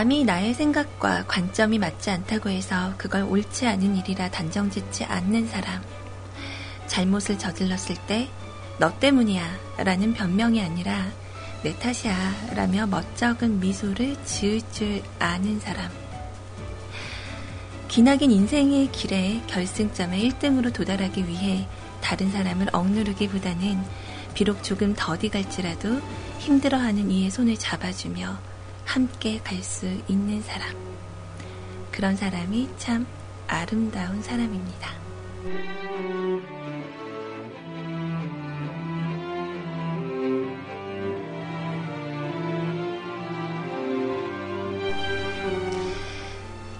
남이 나의 생각과 관점이 맞지 않다고 해서 그걸 옳지 않은 일이라 단정 짓지 않는 사람. 잘못을 저질렀을 때, 너 때문이야. 라는 변명이 아니라, 내 탓이야. 라며 멋쩍은 미소를 지을 줄 아는 사람. 기나긴 인생의 길에 결승점에 1등으로 도달하기 위해 다른 사람을 억누르기보다는 비록 조금 더디 갈지라도 힘들어하는 이의 손을 잡아주며 함께 갈 수 있는 사람. 그런 사람이 참 아름다운 사람입니다.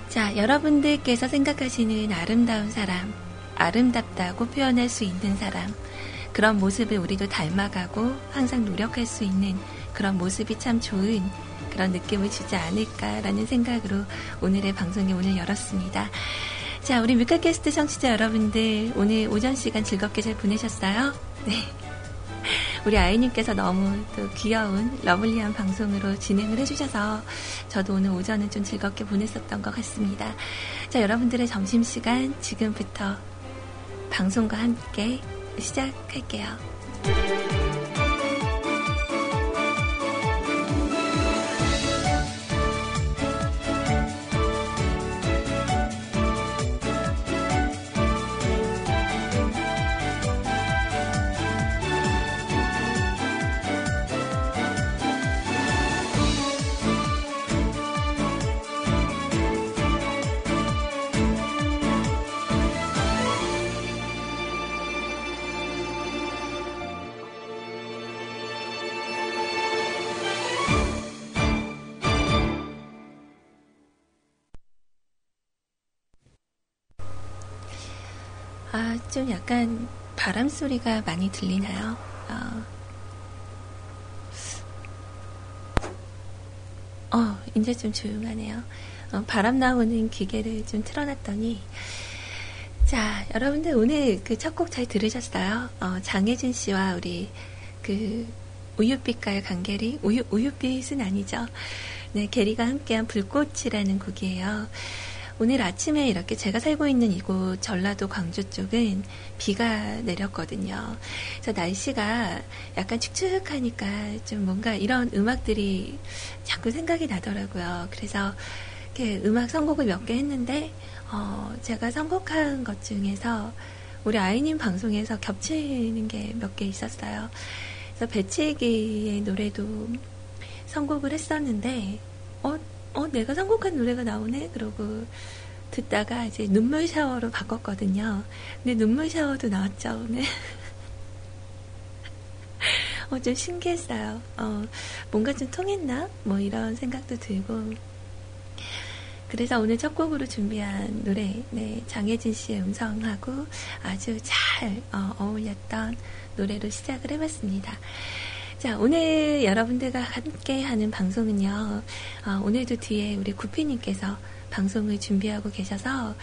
자, 여러분들께서 생각하시는 아름다운 사람, 아름답다고 표현할 수 있는 사람, 그런 모습을 우리도 닮아가고 항상 노력할 수 있는 그런 모습이 참 좋은 그런 느낌을 주지 않을까라는 생각으로 오늘의 방송이 오늘 열었습니다. 자, 우리 뮤카캐스트 청취자 여러분들, 오늘 오전 시간 즐겁게 잘 보내셨어요? 네. 우리 아이님께서 너무 또 귀여운 러블리한 방송으로 진행을 해주셔서 저도 오늘 오전은 좀 즐겁게 보냈었던 것 같습니다. 자, 여러분들의 점심시간 지금부터 방송과 함께 시작할게요. 소리가 많이 들리나요? 어, 어 이제 좀 조용하네요. 어, 바람 나오는 기계를 좀 틀어놨더니, 자, 여러분들 오늘 그 첫 곡 잘 들으셨어요? 어, 장혜진 씨와 우리 그 우유빛깔 간계리, 우유, 우유빛은 아니죠. 네, 게리가 함께한 불꽃이라는 곡이에요. 오늘 아침에 이렇게 제가 살고 있는 이곳 전라도 광주 쪽은 비가 내렸거든요. 그래서 날씨가 약간 축축하니까 좀 뭔가 이런 음악들이 자꾸 생각이 나더라고요. 그래서 이렇게 음악 선곡을 몇 개 했는데 어, 제가 선곡한 것 중에서 우리 아이님 방송에서 겹치는 게 몇 개 있었어요. 그래서 배치기의 노래도 선곡을 했었는데 어 어, 내가 선곡한 노래가 나오네? 그러고 듣다가 이제 눈물 샤워로 바꿨거든요. 근데 눈물 샤워도 나왔죠, 오늘. 어, 좀 신기했어요. 어, 뭔가 좀 통했나? 뭐 이런 생각도 들고. 그래서 오늘 첫 곡으로 준비한 노래, 네, 장혜진 씨의 음성하고 아주 잘 어, 어울렸던 노래로 시작을 해봤습니다. 자, 오늘 여러분들과 함께 하는 방송은요, 어, 오늘도 뒤에 우리 구피님께서 방송을 준비하고 계셔서,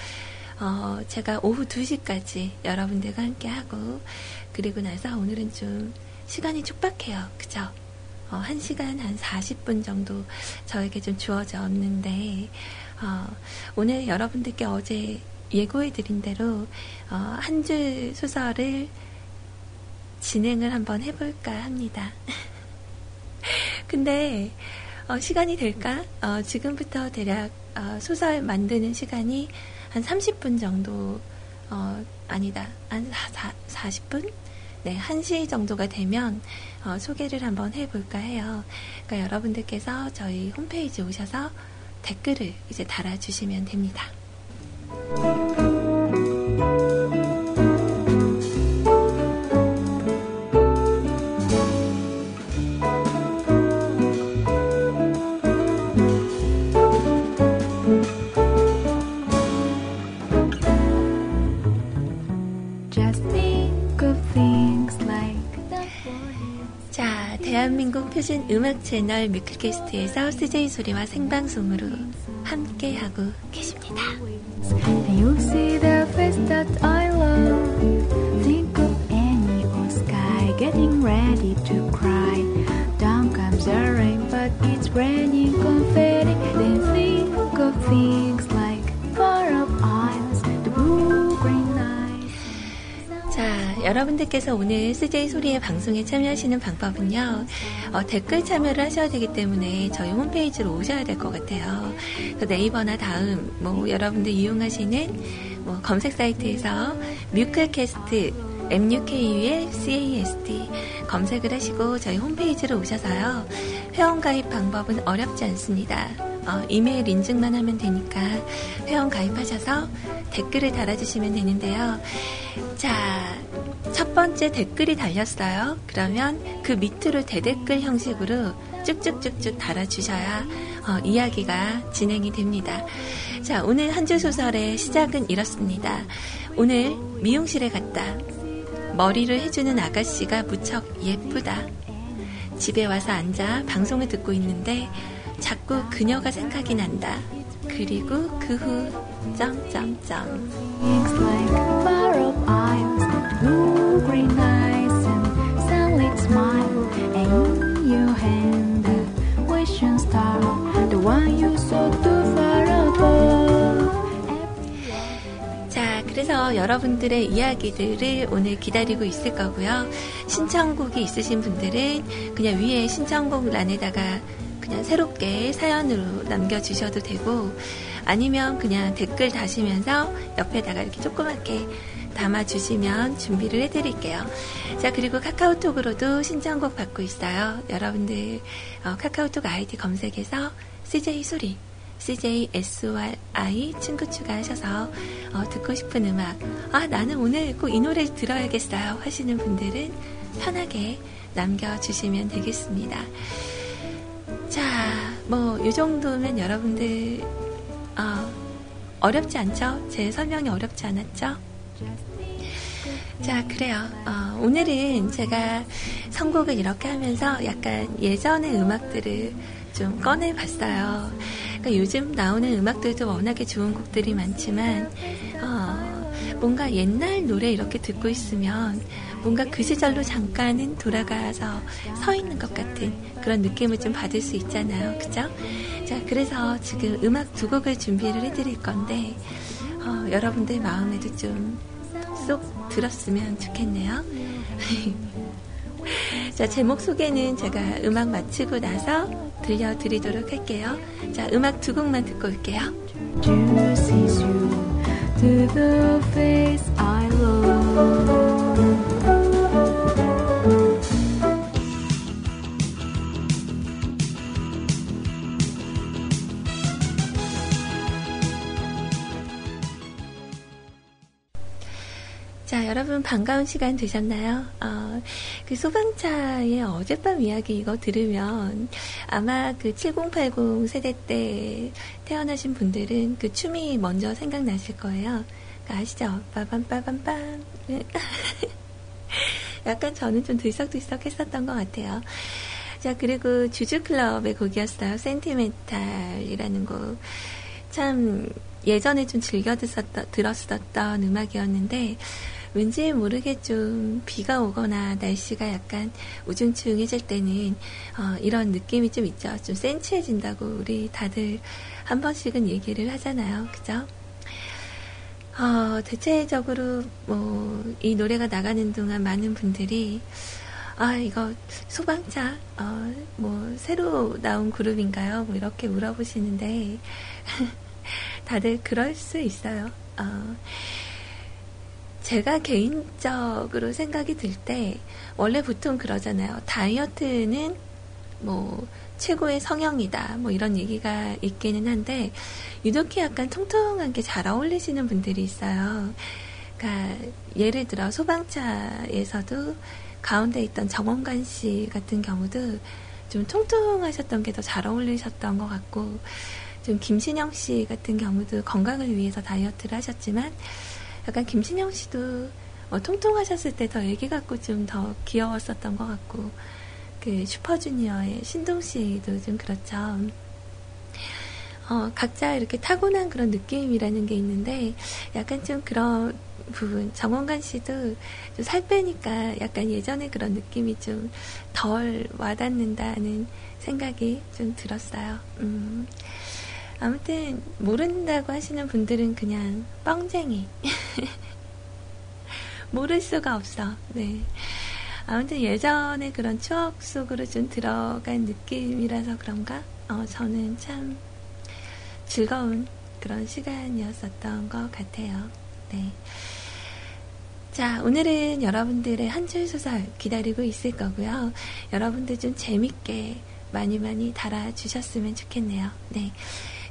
어, 제가 오후 2시까지 여러분들과 함께 하고, 그리고 나서 오늘은 좀 시간이 촉박해요. 그죠? 어, 1시간 한 40분 정도 저에게 좀 주어졌는데, 어, 오늘 여러분들께 어제 예고해드린 대로, 어, 한 줄 소설을 진행을 한번 해볼까 합니다. 근데 어, 시간이 될까? 어, 지금부터 대략 어, 소설 만드는 시간이 한 30분 정도 어, 아니다 한 4, 40분? 네, 1시 정도가 되면 어, 소개를 한번 해볼까 해요. 그러니까 여러분들께서 저희 홈페이지 오셔서 댓글을 이제 달아주시면 됩니다. 대한민국 표준 음악 채널 뮤클캐스트에서 CJ 소리와 생방송으로 함께하고 계십니다. You see the face that I love. Think of Annie or sky getting ready to cry. Down comes the rain, but it's raining confetti. Then think of things 여러분들께서 오늘 CJ 소리의 방송에 참여하시는 방법은요, 어, 댓글 참여를 하셔야 되기 때문에 저희 홈페이지로 오셔야 될 것 같아요. 네이버나 다음, 뭐, 여러분들 이용하시는 뭐 검색 사이트에서 뮤클캐스트, MUKUL CAST 검색을 하시고 저희 홈페이지로 오셔서요. 회원 가입 방법은 어렵지 않습니다. 어, 이메일 인증만 하면 되니까 회원 가입하셔서 댓글을 달아주시면 되는데요. 자, 첫 번째 댓글이 달렸어요. 그러면 그 밑으로 대댓글 형식으로 쭉쭉쭉쭉 달아주셔야 어, 이야기가 진행이 됩니다. 자, 오늘 한 줄 소설의 시작은 이렇습니다. 오늘 미용실에 갔다. 머리를 해주는 아가씨가 무척 예쁘다. 집에 와서 앉아 방송을 듣고 있는데 자꾸 그녀가 생각이 난다. 그리고 그 후 점점점. 자, 그래서 여러분들의 이야기들을 오늘 기다리고 있을 거고요. 신청곡이 있으신 분들은 그냥 위에 신청곡 란에다가 그냥 새롭게 사연으로 남겨주셔도 되고 아니면 그냥 댓글 다시면서 옆에다가 이렇게 조그맣게 담아주시면 준비를 해드릴게요. 자, 그리고 카카오톡으로도 신청곡 받고 있어요. 여러분들 어, 카카오톡 아이디 검색해서 CJ 소리, CJ SORI 친구 추가하셔서 어, 듣고 싶은 음악, 아, 나는 오늘 꼭 이 노래 들어야겠어요 하시는 분들은 편하게 남겨주시면 되겠습니다. 자, 뭐, 이 정도면 여러분들, 어, 어렵지 않죠? 제 설명이 어렵지 않았죠? 자, 그래요. 어, 오늘은 제가 선곡을 이렇게 하면서 약간 예전의 음악들을 좀 꺼내봤어요. 그러니까 요즘 나오는 음악들도 워낙에 좋은 곡들이 많지만, 어, 뭔가 옛날 노래 이렇게 듣고 있으면 뭔가 그 시절로 잠깐은 돌아가서 서 있는 것 같은 그런 느낌을 좀 받을 수 있잖아요. 그죠? 자, 그래서 지금 음악 두 곡을 준비를 해드릴 건데, 어, 여러분들 마음에도 좀 쏙 들었으면 좋겠네요. 자, 제목 소개는 제가 음악 마치고 나서 들려드리도록 할게요. 자, 음악 두 곡만 듣고 올게요. To the face I love. 자, 여러분 반가운 시간 되셨나요? 어, 그 소방차의 어젯밤 이야기 이거 들으면 아마 그 7080 세대 때 태어나신 분들은 그 춤이 먼저 생각나실 거예요. 그 아시죠? 빠밤빠밤빰. 약간 저는 좀 들썩들썩 했었던 것 같아요. 자, 그리고 주주클럽의 곡이었어요. 센티멘탈이라는 곡. 참, 예전에 좀 즐겨 듣었던, 들었었던 음악이었는데, 왠지 모르게 좀 비가 오거나 날씨가 약간 우중충해질 때는 어, 이런 느낌이 좀 있죠. 좀 센치해진다고 우리 다들 한 번씩은 얘기를 하잖아요. 그죠? 어, 대체적으로 뭐 이 노래가 나가는 동안 많은 분들이 아 이거 소방차 어, 뭐 새로 나온 그룹인가요? 뭐 이렇게 물어보시는데 다들 그럴 수 있어요. 어, 제가 개인적으로 생각이 들 때, 원래 보통 그러잖아요. 다이어트는 뭐, 최고의 성형이다. 뭐 이런 얘기가 있기는 한데, 유독히 약간 통통한 게 잘 어울리시는 분들이 있어요. 그러니까, 예를 들어 소방차에서도 가운데 있던 정원관 씨 같은 경우도 좀 통통하셨던 게 더 잘 어울리셨던 것 같고, 좀 김신영 씨 같은 경우도 건강을 위해서 다이어트를 하셨지만, 약간 김신영 씨도 어, 통통하셨을 때 더 애기 같고 좀 더 귀여웠었던 것 같고 그 슈퍼주니어의 신동 씨도 좀 그렇죠. 어, 각자 이렇게 타고난 그런 느낌이라는 게 있는데, 약간 좀 그런 부분, 정원관 씨도 좀 살 빼니까 약간 예전에 그런 느낌이 좀 덜 와닿는다는 생각이 좀 들었어요. 음. 아무튼, 모른다고 하시는 분들은 그냥 뻥쟁이. 모를 수가 없어. 네. 아무튼 예전에 그런 추억 속으로 좀 들어간 느낌이라서 그런가? 어, 저는 참 즐거운 그런 시간이었었던 것 같아요. 네. 자, 오늘은 여러분들의 한 줄 소설 기다리고 있을 거고요. 여러분들 좀 재밌게 많이 많이 달아주셨으면 좋겠네요. 네.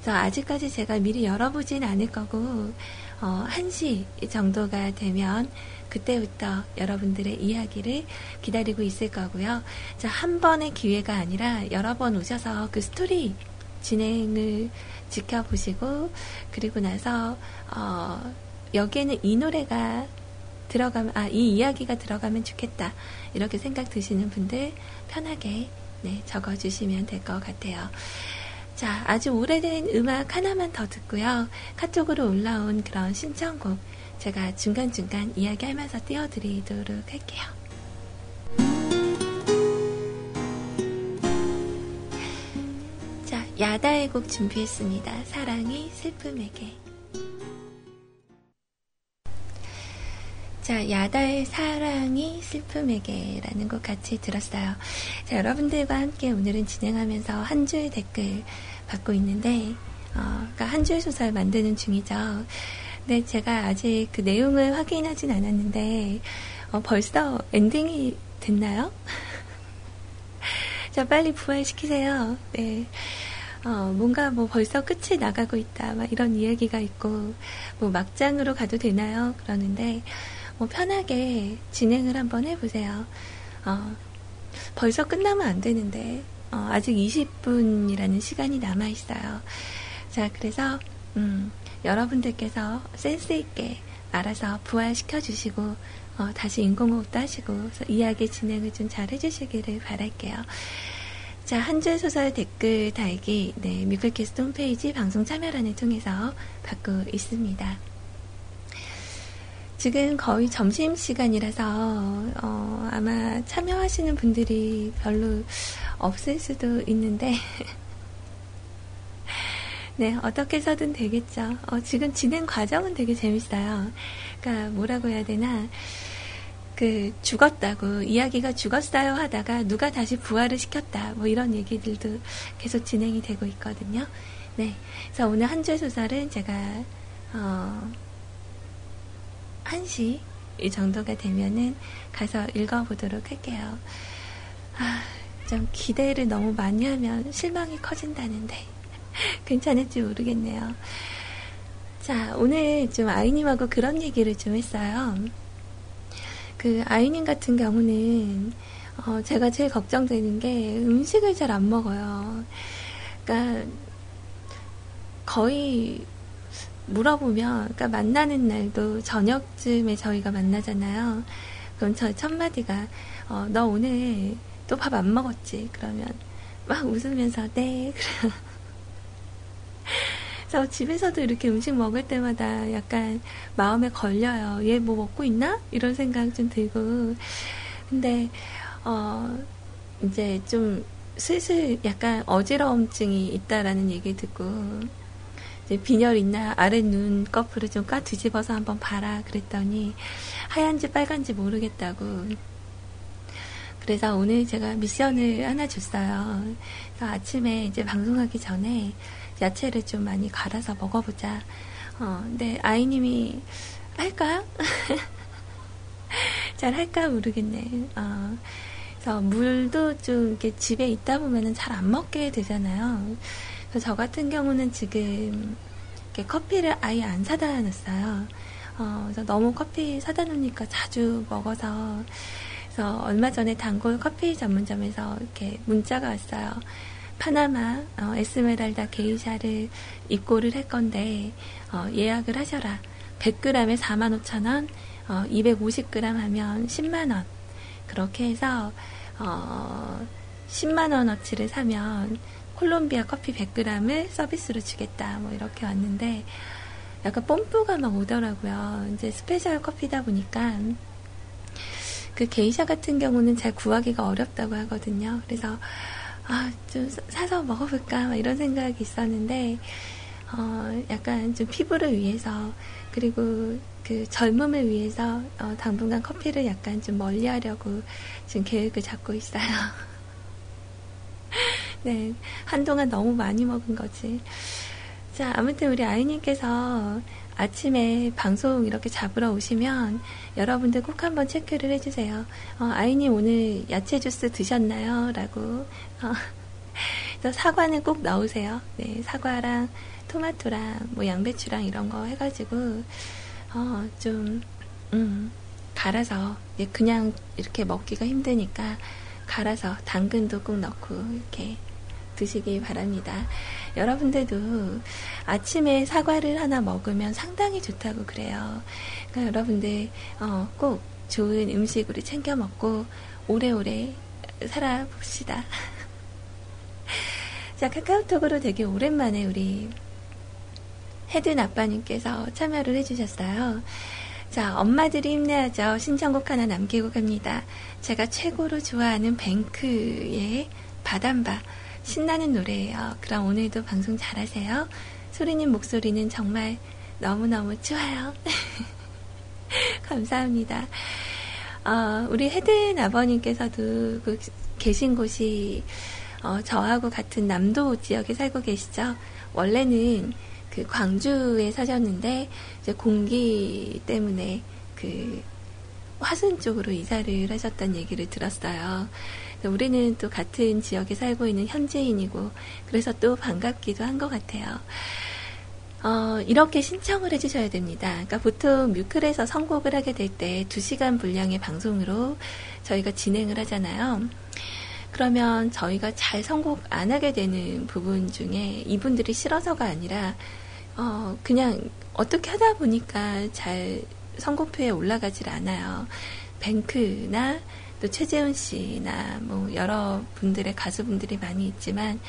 그래서 아직까지 제가 미리 열어보진 않을 거고, 어, 1시 정도가 되면 그때부터 여러분들의 이야기를 기다리고 있을 거고요. 자, 한 번의 기회가 아니라 여러 번 오셔서 그 스토리 진행을 지켜보시고, 그리고 나서, 어, 여기에는 이 노래가 들어가면, 아, 이 이야기가 들어가면 좋겠다. 이렇게 생각 드시는 분들 편하게, 네, 적어주시면 될 것 같아요. 자, 아주 오래된 음악 하나만 더 듣고요. 카톡으로 올라온 그런 신청곡 제가 중간중간 이야기하면서 띄워드리도록 할게요. 자, 야다의 곡 준비했습니다. 사랑이 슬픔에게. 자, 야다의 사랑이 슬픔에게라는 곡 같이 들었어요. 자, 여러분들과 함께 오늘은 진행하면서 한 줄 댓글 받고 있는데, 어, 그러니까 한 줄 소설 만드는 중이죠. 네, 제가 아직 그 내용을 확인하진 않았는데, 어, 벌써 엔딩이 됐나요? 자, 빨리 부활시키세요. 네. 어, 뭔가 뭐 벌써 끝이 나가고 있다, 막 이런 이야기가 있고, 뭐 막장으로 가도 되나요? 그러는데, 뭐 편하게 진행을 한번 해보세요. 어, 벌써 끝나면 안 되는데, 어, 아직 20분이라는 시간이 남아 있어요. 자, 그래서, 음, 여러분들께서 센스 있게 알아서 부활시켜 주시고, 어, 다시 인공호흡도 하시고, 이야기 진행을 좀 잘 해주시기를 바랄게요. 자, 한 줄 소설 댓글 달기, 네, 뮤클캐스트 홈페이지 방송 참여란을 통해서 받고 있습니다. 지금 거의 점심시간이라서, 어, 아마 참여하시는 분들이 별로 없을 수도 있는데, 네, 어떻게 해서든 되겠죠. 어, 지금 진행 과정은 되게 재밌어요. 그러니까 뭐라고 해야 되나. 그 죽었다고 이야기가 죽었어요 하다가 누가 다시 부활을 시켰다 뭐 이런 얘기들도 계속 진행이 되고 있거든요. 네, 그래서 오늘 한 줄 소설은 제가 어, 1시 이 정도가 되면은 가서 읽어보도록 할게요. 아, 좀 기대를 너무 많이 하면 실망이 커진다는데. 괜찮을지 모르겠네요. 자, 오늘 좀 아이님하고 그런 얘기를 좀 했어요. 그 아이님 같은 경우는 어, 제가 제일 걱정되는 게 음식을 잘 안 먹어요. 그러니까 거의 물어보면, 그러니까 만나는 날도 저녁쯤에 저희가 만나잖아요. 그럼 저 첫마디가, 어, 너 오늘 또 밥 안 먹었지? 그러면 막 웃으면서, 네. 그래서 집에서도 이렇게 음식 먹을 때마다 약간 마음에 걸려요. 얘 뭐 먹고 있나? 이런 생각 좀 들고. 근데, 어, 이제 좀 슬슬 약간 어지러움증이 있다라는 얘기 듣고, 빈혈 있나 아래 눈 거프를 좀까 뒤집어서 한번 봐라 그랬더니 하얀지 빨간지 모르겠다고. 그래서 오늘 제가 미션을 하나 줬어요. 그래서 아침에 이제 방송하기 전에 야채를 좀 많이 갈아서 먹어보자. 어, 근데 아이님이 할까요? 잘 할까 모르겠네. 어, 그래서 물도 좀 이렇게 집에 있다 보면은 잘 안 먹게 되잖아요. 저 같은 경우는 지금 커피를 아예 안 사다 놨어요. 어, 그래서 너무 커피 사다 놓으니까 자주 먹어서 그래서 얼마 전에 단골 커피 전문점에서 이렇게 문자가 왔어요. 파나마 어, 에스메랄다 게이샤를 입고를 할 건데 어, 예약을 하셔라. 100g에 45,000원, 어, 250g 하면 10만 원. 그렇게 해서 어, 10만 원어치를 사면 콜롬비아 커피 100g을 서비스로 주겠다. 뭐 이렇게 왔는데 약간 뽐뿌가 막 오더라고요. 이제 스페셜 커피다 보니까 그 게이샤 같은 경우는 잘 구하기가 어렵다고 하거든요. 그래서 아, 좀 사서 먹어볼까 이런 생각이 있었는데 어, 약간 좀 피부를 위해서 그리고 그 젊음을 위해서 어, 당분간 커피를 약간 좀 멀리 하려고 지금 계획을 잡고 있어요. 네, 한동안 너무 많이 먹은 거지. 자, 아무튼 우리 아이님께서 아침에 방송 이렇게 잡으러 오시면 여러분들 꼭 한번 체크를 해주세요. 어, 아이님 오늘 야채 주스 드셨나요? 라고. 어, 사과는 꼭 넣으세요. 네, 사과랑 토마토랑 뭐 양배추랑 이런 거 해가지고 어, 좀, 음, 갈아서, 그냥 이렇게 먹기가 힘드니까, 갈아서 당근도 꼭 넣고, 이렇게 드시기 바랍니다. 여러분들도 아침에 사과를 하나 먹으면 상당히 좋다고 그래요. 그러니까 여러분들, 어, 꼭 좋은 음식으로 챙겨 먹고, 오래오래 살아봅시다. 자, 카카오톡으로 되게 오랜만에 우리 헤든 아빠님께서 참여를 해주셨어요. 자, 엄마들이 힘내야죠. 신청곡 하나 남기고 갑니다. 제가 최고로 좋아하는 뱅크의 바담바. 신나는 노래예요. 그럼 오늘도 방송 잘하세요. 소리님 목소리는 정말 너무너무 좋아요. 감사합니다. 어, 우리 헤든 아버님께서도 그 계신 곳이 어, 저하고 같은 남도 지역에 살고 계시죠. 원래는 그 광주에 사셨는데 이제 공기 때문에 그 화순 쪽으로 이사를 하셨다는 얘기를 들었어요. 우리는 또 같은 지역에 살고 있는 현지인이고 그래서 또 반갑기도 한 것 같아요. 어, 이렇게 신청을 해주셔야 됩니다. 그러니까 보통 뮤클에서 선곡을 하게 될 때 2시간 분량의 방송으로 저희가 진행을 하잖아요. 그러면 저희가 잘 선곡 안 하게 되는 부분 중에 이분들이 싫어서가 아니라 어, 그냥 어떻게 하다 보니까 잘 선곡표에 올라가질 않아요. 뱅크나 또 최재훈 씨나 뭐 여러 분들의 가수분들이 많이 있지만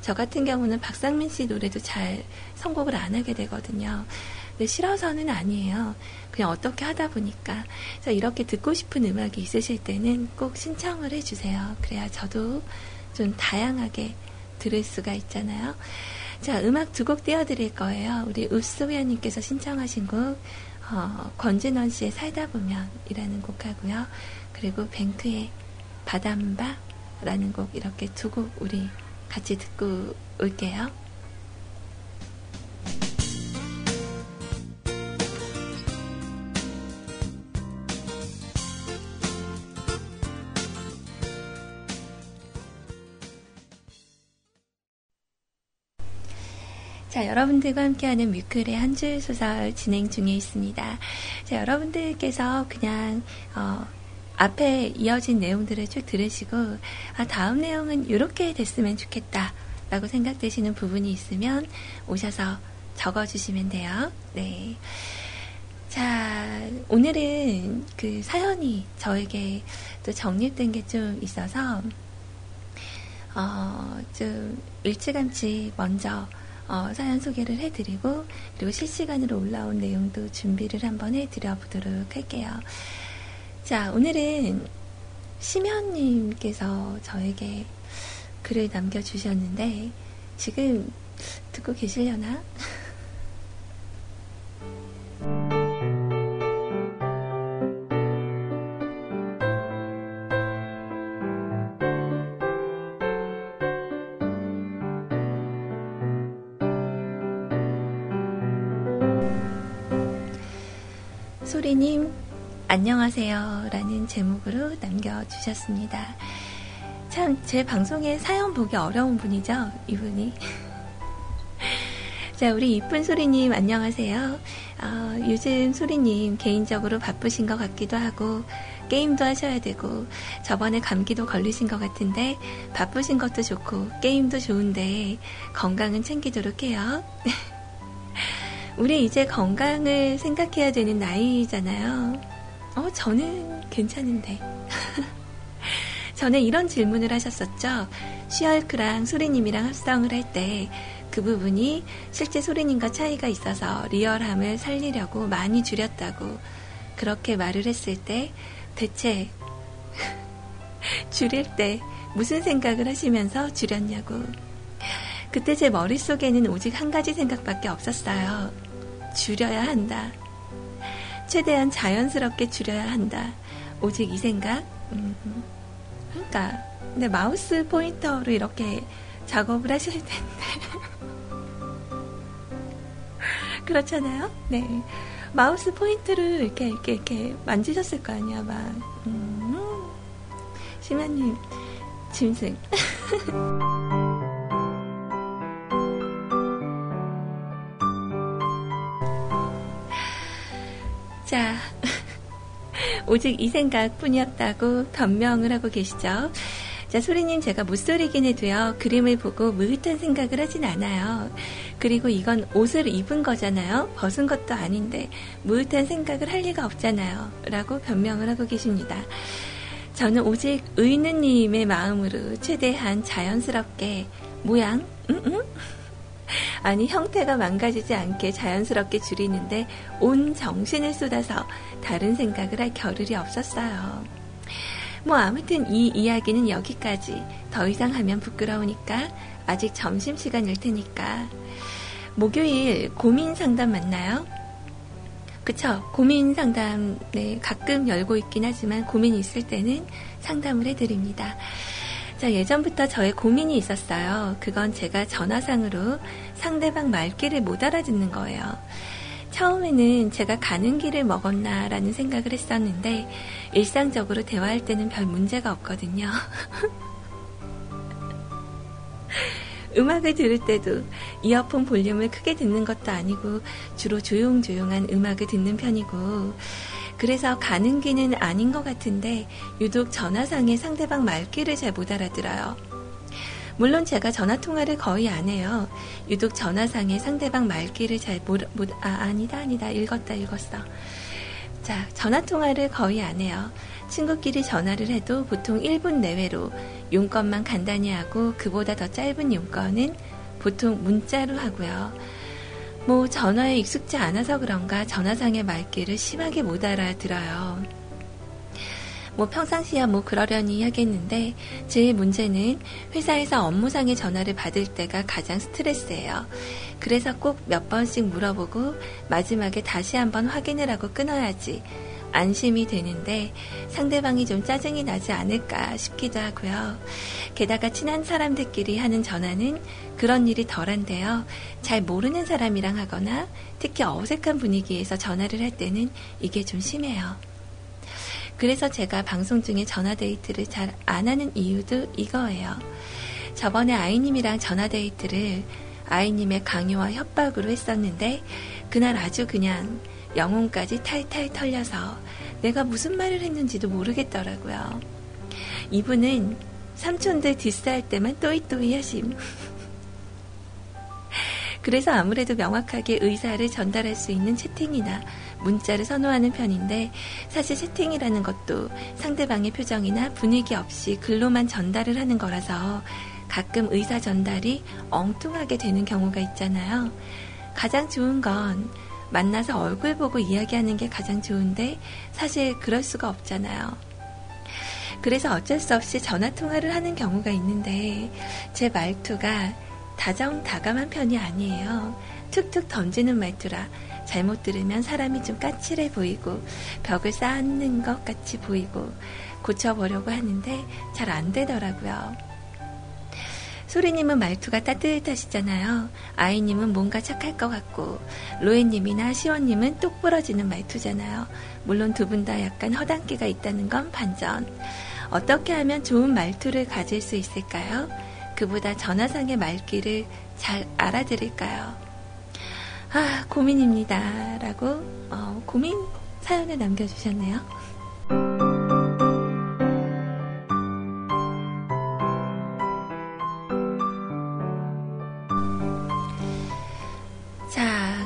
저 같은 경우는 박상민 씨 노래도 잘 선곡을 안 하게 되거든요. 근데 싫어서는 아니에요. 그냥 어떻게 하다 보니까. 그래서 이렇게 듣고 싶은 음악이 있으실 때는 꼭 신청을 해주세요. 그래야 저도 좀 다양하게 들을 수가 있잖아요. 자, 음악 두 곡 띄워드릴 거예요. 우리 우스우야님께서 신청하신 곡, 어, 권진원 씨의 살다 보면이라는 곡 하고요. 그리고 뱅크의 바담바라는 곡 이렇게 두 곡 우리 같이 듣고 올게요. 자, 여러분들과 함께하는 뮤클의 한 줄 소설 진행 중에 있습니다. 자, 여러분들께서 그냥, 어, 앞에 이어진 내용들을 쭉 들으시고, 아, 다음 내용은 이렇게 됐으면 좋겠다. 라고 생각되시는 부분이 있으면 오셔서 적어주시면 돼요. 네. 자, 오늘은 그 사연이 저에게 또 정립된 게 좀 있어서, 어, 좀 일찌감치 먼저 어, 사연 소개를 해드리고 그리고 실시간으로 올라온 내용도 준비를 한번 해드려 보도록 할게요. 자, 오늘은 심연님께서 저에게 글을 남겨주셨는데 지금 듣고 계시려나? 안녕하세요. 라는 제목으로 남겨주셨습니다. 참, 제 방송에 사연 보기 어려운 분이죠? 이분이. 자, 우리 이쁜 소리님, 안녕하세요. 어, 요즘 소리님 개인적으로 바쁘신 것 같기도 하고, 게임도 하셔야 되고, 저번에 감기도 걸리신 것 같은데, 바쁘신 것도 좋고, 게임도 좋은데, 건강은 챙기도록 해요. 우리 이제 건강을 생각해야 되는 나이잖아요. 어, 저는 괜찮은데. 전에 이런 질문을 하셨었죠. 시얼크랑 소리님이랑 합성을 할 때 그 부분이 실제 소리님과 차이가 있어서 리얼함을 살리려고 많이 줄였다고 그렇게 말을 했을 때 대체 줄일 때 무슨 생각을 하시면서 줄였냐고. 그때 제 머릿속에는 오직 한 가지 생각밖에 없었어요. 줄여야 한다. 최대한 자연스럽게 줄여야 한다. 오직 이 생각? 음, 그러니까, 근데 마우스 포인터로 이렇게 작업을 하실 텐데. 그렇잖아요? 네. 마우스 포인트를 이렇게, 이렇게, 이렇게 만지셨을 거 아니야, 막. 음, 심연님, 짐승. 자, 오직 이 생각 뿐이었다고 변명을 하고 계시죠. 자, 소리님, 제가 못소리긴 해도요, 그림을 보고 무릇한 생각을 하진 않아요. 그리고 이건 옷을 입은 거잖아요. 벗은 것도 아닌데, 무릇한 생각을 할 리가 없잖아요. 라고 변명을 하고 계십니다. 저는 오직 의느님의 마음으로 최대한 자연스럽게 모양, 응, 응? 아니 형태가 망가지지 않게 자연스럽게 줄이는데 온 정신을 쏟아서 다른 생각을 할 겨를이 없었어요. 뭐 아무튼 이 이야기는 여기까지 더 이상 하면 부끄러우니까 아직 점심시간일 테니까 목요일 고민 상담 맞나요? 그쵸. 고민 상담, 네, 가끔 열고 있긴 하지만 고민이 있을 때는 상담을 해드립니다. 자, 예전부터 저의 고민이 있었어요. 그건 제가 전화상으로 상대방 말귀를 못 알아듣는 거예요. 처음에는 제가 가는 길을 먹었나라는 생각을 했었는데, 일상적으로 대화할 때는 별 문제가 없거든요. 음악을 들을 때도 이어폰 볼륨을 크게 듣는 것도 아니고 주로 조용조용한 음악을 듣는 편이고 그래서 가는 길은 아닌 것 같은데 유독 전화상에 상대방 말귀를 잘 못 알아들어요. 물론 제가 전화 통화를 거의 안 해요. 유독 전화상에 상대방 말귀를 잘 못, 못, 아, 아니다, 아니다. 읽었다, 읽었어. 자, 전화 통화를 거의 안 해요. 친구끼리 전화를 해도 보통 1분 내외로 용건만 간단히 하고 그보다 더 짧은 용건은 보통 문자로 하고요. 뭐 전화에 익숙지 않아서 그런가 전화상의 말귀를 심하게 못 알아들어요. 뭐 평상시야 뭐 그러려니 하겠는데 제 문제는 회사에서 업무상의 전화를 받을 때가 가장 스트레스예요. 그래서 꼭 몇 번씩 물어보고 마지막에 다시 한번 확인을 하고 끊어야지 안심이 되는데 상대방이 좀 짜증이 나지 않을까 싶기도 하고요. 게다가 친한 사람들끼리 하는 전화는 그런 일이 덜한데요. 잘 모르는 사람이랑 하거나 특히 어색한 분위기에서 전화를 할 때는 이게 좀 심해요. 그래서 제가 방송 중에 전화 데이트를 잘 안 하는 이유도 이거예요. 저번에 아이님이랑 전화 데이트를 아이님의 강요와 협박으로 했었는데 그날 아주 그냥 영혼까지 탈탈 털려서 내가 무슨 말을 했는지도 모르겠더라고요. 이분은 삼촌들 디스할 때만 또이또이 하심. 그래서 아무래도 명확하게 의사를 전달할 수 있는 채팅이나 문자를 선호하는 편인데 사실 채팅이라는 것도 상대방의 표정이나 분위기 없이 글로만 전달을 하는 거라서 가끔 의사 전달이 엉뚱하게 되는 경우가 있잖아요. 가장 좋은 건 만나서 얼굴 보고 이야기하는 게 가장 좋은데 사실 그럴 수가 없잖아요. 그래서 어쩔 수 없이 전화 통화를 하는 경우가 있는데 제 말투가 다정다감한 편이 아니에요. 툭툭 던지는 말투라 잘못 들으면 사람이 좀 까칠해 보이고 벽을 쌓는 것 같이 보이고 고쳐보려고 하는데 잘 안 되더라고요. 소리님은 말투가 따뜻하시잖아요. 아이님은 뭔가 착할 것 같고, 로에님이나 시원님은 똑 부러지는 말투잖아요. 물론 두 분 다 약간 허당기가 있다는 건 반전. 어떻게 하면 좋은 말투를 가질 수 있을까요? 그보다 전화상의 말귀를 잘 알아들을까요? 아, 고민입니다. 라고, 어, 고민 사연을 남겨주셨네요.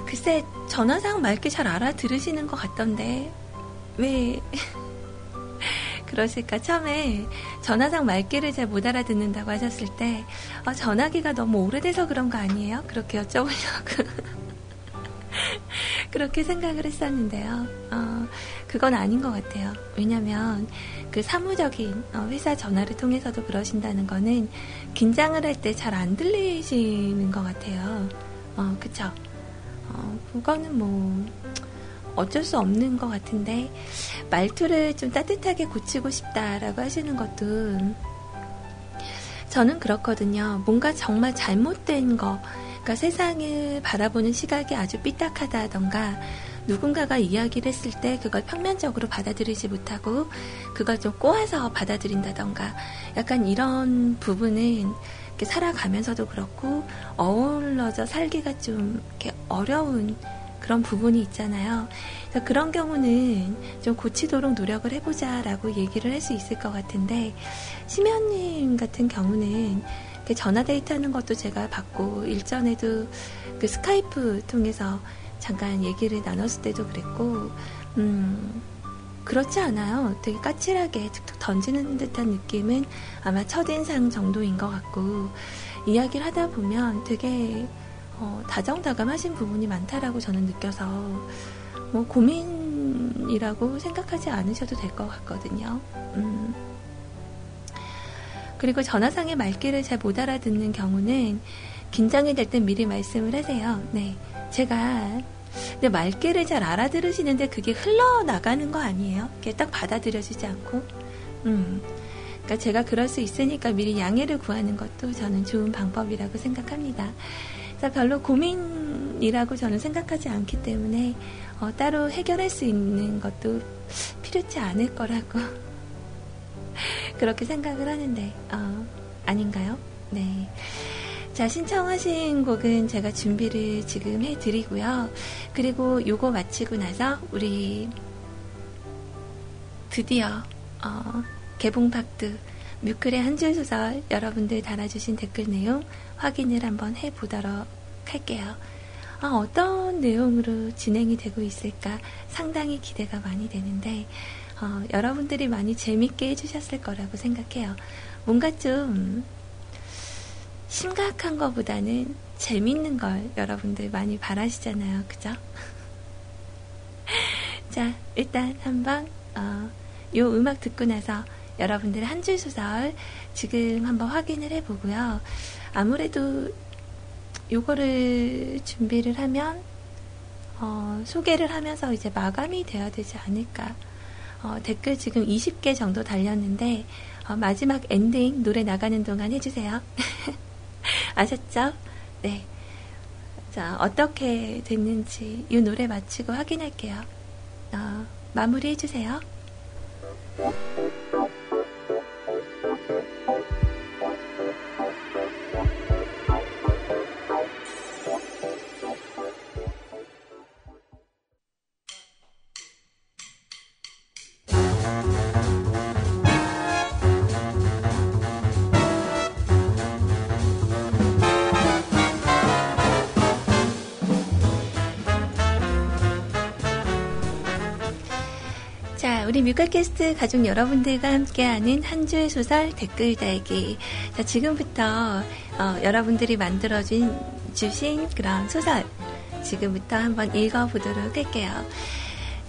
글쎄 전화상 맑게 잘 알아들으시는 것 같던데 왜 그러실까? 처음에 전화상 말귀를 잘 못 알아듣는다고 하셨을 때, 어, 전화기가 너무 오래돼서 그런 거 아니에요? 그렇게 여쭤보려고. 그렇게 생각을 했었는데요. 어, 그건 아닌 것 같아요. 왜냐면 그 사무적인 어, 회사 전화를 통해서도 그러신다는 거는 긴장을 할 때 잘 안 들리시는 것 같아요. 어, 그쵸? 어, 그거는 뭐, 어쩔 수 없는 것 같은데, 말투를 좀 따뜻하게 고치고 싶다라고 하시는 것도, 저는 그렇거든요. 뭔가 정말 잘못된 거, 그러니까 세상을 바라보는 시각이 아주 삐딱하다던가, 누군가가 이야기를 했을 때 그걸 평면적으로 받아들이지 못하고 그걸 좀 꼬아서 받아들인다던가 약간 이런 부분은 살아가면서도 그렇고 어우러져 살기가 좀 이렇게 어려운 그런 부분이 있잖아요. 그래서 그런 경우는 좀 고치도록 노력을 해보자라고 얘기를 할 수 있을 것 같은데 심연님 같은 경우는 전화 데이트 하는 것도 제가 받고 일전에도 그 스카이프 통해서 잠깐 얘기를 나눴을 때도 그랬고, 음, 그렇지 않아요. 되게 까칠하게 툭툭 던지는 듯한 느낌은 아마 첫인상 정도인 것 같고, 이야기를 하다 보면 되게 어, 다정다감하신 부분이 많다라고 저는 느껴서, 뭐, 고민이라고 생각하지 않으셔도 될 것 같거든요. 음. 그리고 전화상의 말귀를 잘 못 알아듣는 경우는 긴장이 될땐 미리 말씀을 하세요. 네. 제가 근데 말귀를 잘 알아들으시는데 그게 흘러나가는 거 아니에요? 그게 딱 받아들여지지 않고. 음. 그러니까 제가 그럴 수 있으니까 미리 양해를 구하는 것도 저는 좋은 방법이라고 생각합니다. 그래서 별로 고민이라고 저는 생각하지 않기 때문에 어, 따로 해결할 수 있는 것도 필요치 않을 거라고 그렇게 생각을 하는데 어, 아닌가요? 네. 자, 신청하신 곡은 제가 준비를 지금 해드리고요. 그리고 요거 마치고 나서 우리 드디어 어, 개봉박두 뮤클의 한 줄 소설 여러분들 달아주신 댓글 내용 확인을 한번 해보도록 할게요. 아, 어떤 내용으로 진행이 되고 있을까 상당히 기대가 많이 되는데 어, 여러분들이 많이 재밌게 해주셨을 거라고 생각해요. 뭔가 좀 심각한 것보다는 재밌는 걸 여러분들 많이 바라시잖아요. 그죠? 자, 일단 한번, 어, 요 음악 듣고 나서 여러분들의 한줄 소설 지금 한번 확인을 해보고요. 아무래도 요거를 준비를 하면, 어, 소개를 하면서 이제 마감이 되어야 되지 않을까. 어, 댓글 지금 20개 정도 달렸는데, 어, 마지막 엔딩 노래 나가는 동안 해주세요. 아셨죠? 네. 자, 어떻게 됐는지 이 노래 마치고 확인할게요. 어, 마무리 해주세요. 뮤클캐스트 가족 여러분들과 함께하는 한줄 소설 댓글 달기. 자, 지금부터 어, 여러분들이 만들어준 주신 그런 소설 지금부터 한번 읽어보도록 할게요.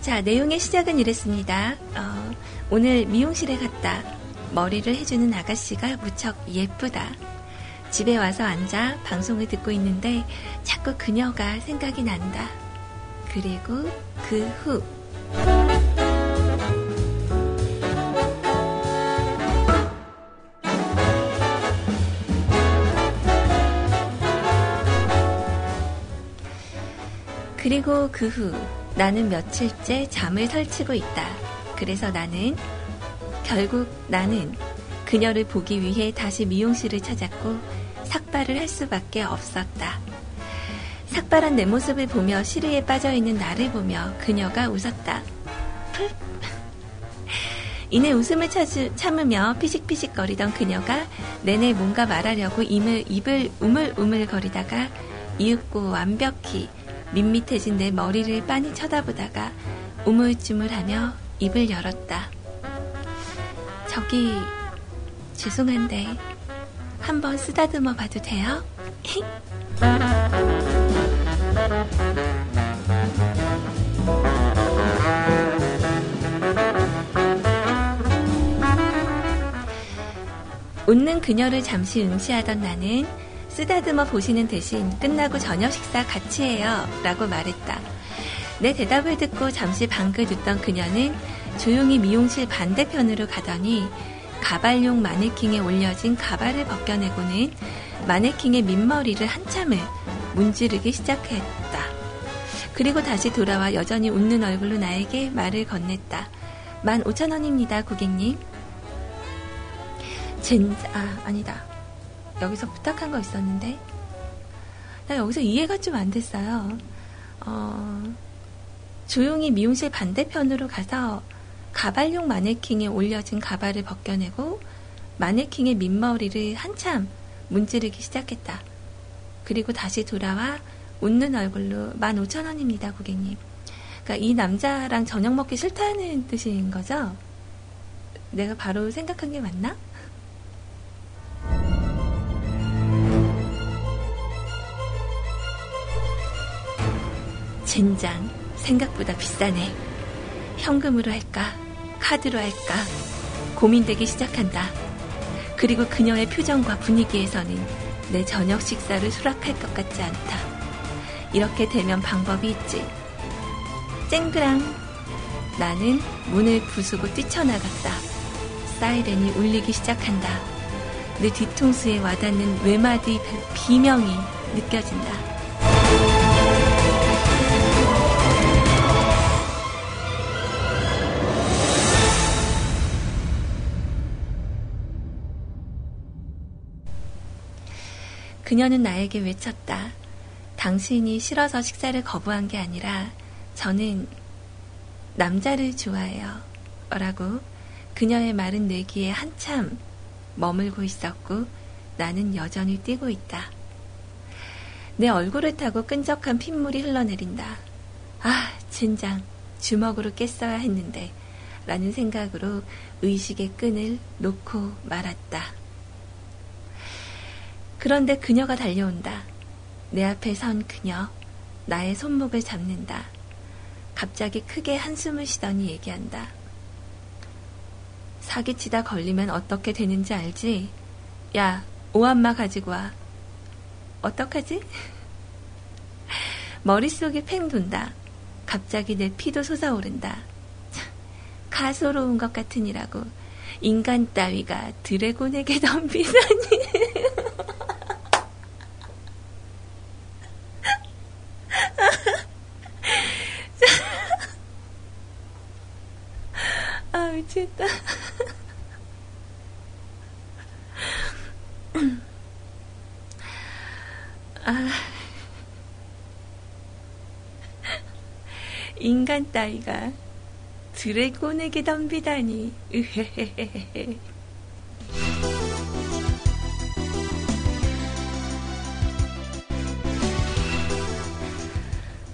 자, 내용의 시작은 이랬습니다. 어, 오늘 미용실에 갔다. 머리를 해주는 아가씨가 무척 예쁘다. 집에 와서 앉아 방송을 듣고 있는데 자꾸 그녀가 생각이 난다. 그리고 그 후. 그리고 그 후 나는 며칠째 잠을 설치고 있다. 그래서 나는 결국 나는 그녀를 보기 위해 다시 미용실을 찾았고 삭발을 할 수밖에 없었다. 삭발한 내 모습을 보며 시리에 빠져 있는 나를 보며 그녀가 웃었다. 이내 웃음을 참으며 피식피식거리던 그녀가 내내 뭔가 말하려고 입을, 입을 우물우물거리다가 이윽고 완벽히 밋밋해진 내 머리를 빤히 쳐다보다가 우물쭈물하며 입을 열었다. 저기, 죄송한데, 한번 쓰다듬어 봐도 돼요? 웃는 그녀를 잠시 응시하던 나는 쓰다듬어 보시는 대신 끝나고 저녁 식사 같이 해요. 라고 말했다. 내 대답을 듣고 잠시 방긋 웃던 그녀는 조용히 미용실 반대편으로 가더니 가발용 마네킹에 올려진 가발을 벗겨내고는 마네킹의 밑머리를 한참을 문지르기 시작했다. 그리고 다시 돌아와 여전히 웃는 얼굴로 나에게 말을 건넸다. 만 오천 원입니다, 고객님. 젠자, 아, 아니다. 여기서 부탁한 거 있었는데. 나 여기서 이해가 좀 안 됐어요. 어, 조용히 미용실 반대편으로 가서 가발용 마네킹에 올려진 가발을 벗겨내고 마네킹의 밑머리를 한참 문지르기 시작했다. 그리고 다시 돌아와 웃는 얼굴로 15,000원입니다, 고객님. 그러니까 이 남자랑 저녁 먹기 싫다는 뜻인 거죠? 내가 바로 생각한 게 맞나? 젠장, 생각보다 비싸네. 현금으로 할까? 카드로 할까? 고민되기 시작한다. 그리고 그녀의 표정과 분위기에서는 내 저녁 식사를 수락할 것 같지 않다. 이렇게 되면 방법이 있지. 쨍그랑! 나는 문을 부수고 뛰쳐나갔다. 사이렌이 울리기 시작한다. 내 뒤통수에 와닿는 외마디 비명이 느껴진다. 그녀는 나에게 외쳤다. 당신이 싫어서 식사를 거부한 게 아니라 저는 남자를 좋아해요. 라고 그녀의 말은 내 귀에 한참 머물고 있었고 나는 여전히 뛰고 있다. 내 얼굴을 타고 끈적한 핏물이 흘러내린다. 아, 젠장. 주먹으로 깼어야 했는데. 라는 생각으로 의식의 끈을 놓고 말았다. 그런데 그녀가 달려온다. 내 앞에 선 그녀, 나의 손목을 잡는다. 갑자기 크게 한숨을 쉬더니 얘기한다. 사기치다 걸리면 어떻게 되는지 알지? 야, 오한마 가지고 와. 어떡하지? 머릿속이 팽 돈다. 갑자기 내 피도 솟아오른다. 가소로운 것 같으니라고. 인간 따위가 드래곤에게 덤비다니. 아, 미치겠다. 아. 인간 따위가 드래곤에게 덤비다니. 으헤헤헤헤.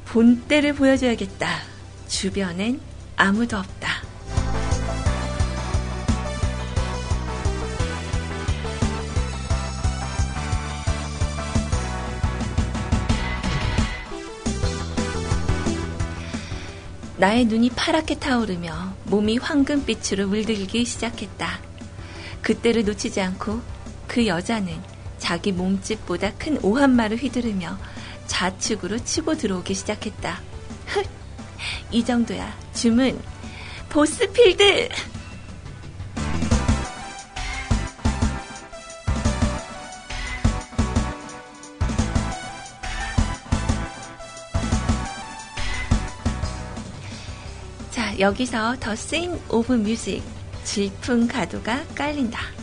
본때를 보여줘야겠다. 주변엔 아무도 없다. 나의 눈이 파랗게 타오르며 몸이 황금빛으로 물들기 시작했다. 그때를 놓치지 않고 그 여자는 자기 몸집보다 큰 오한마를 휘두르며 좌측으로 치고 들어오기 시작했다. 흑! 이 정도야. 주문. 보스필드! 여기서 더 싱 오브 뮤직 질풍 가도가 깔린다.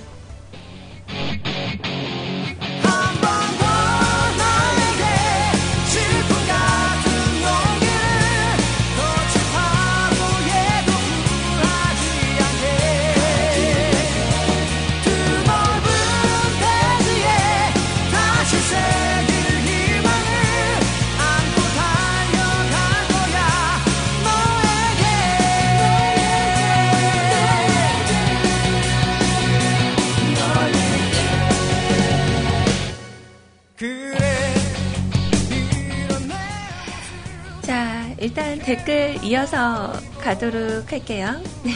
일단 댓글 이어서 가도록 할게요. 네.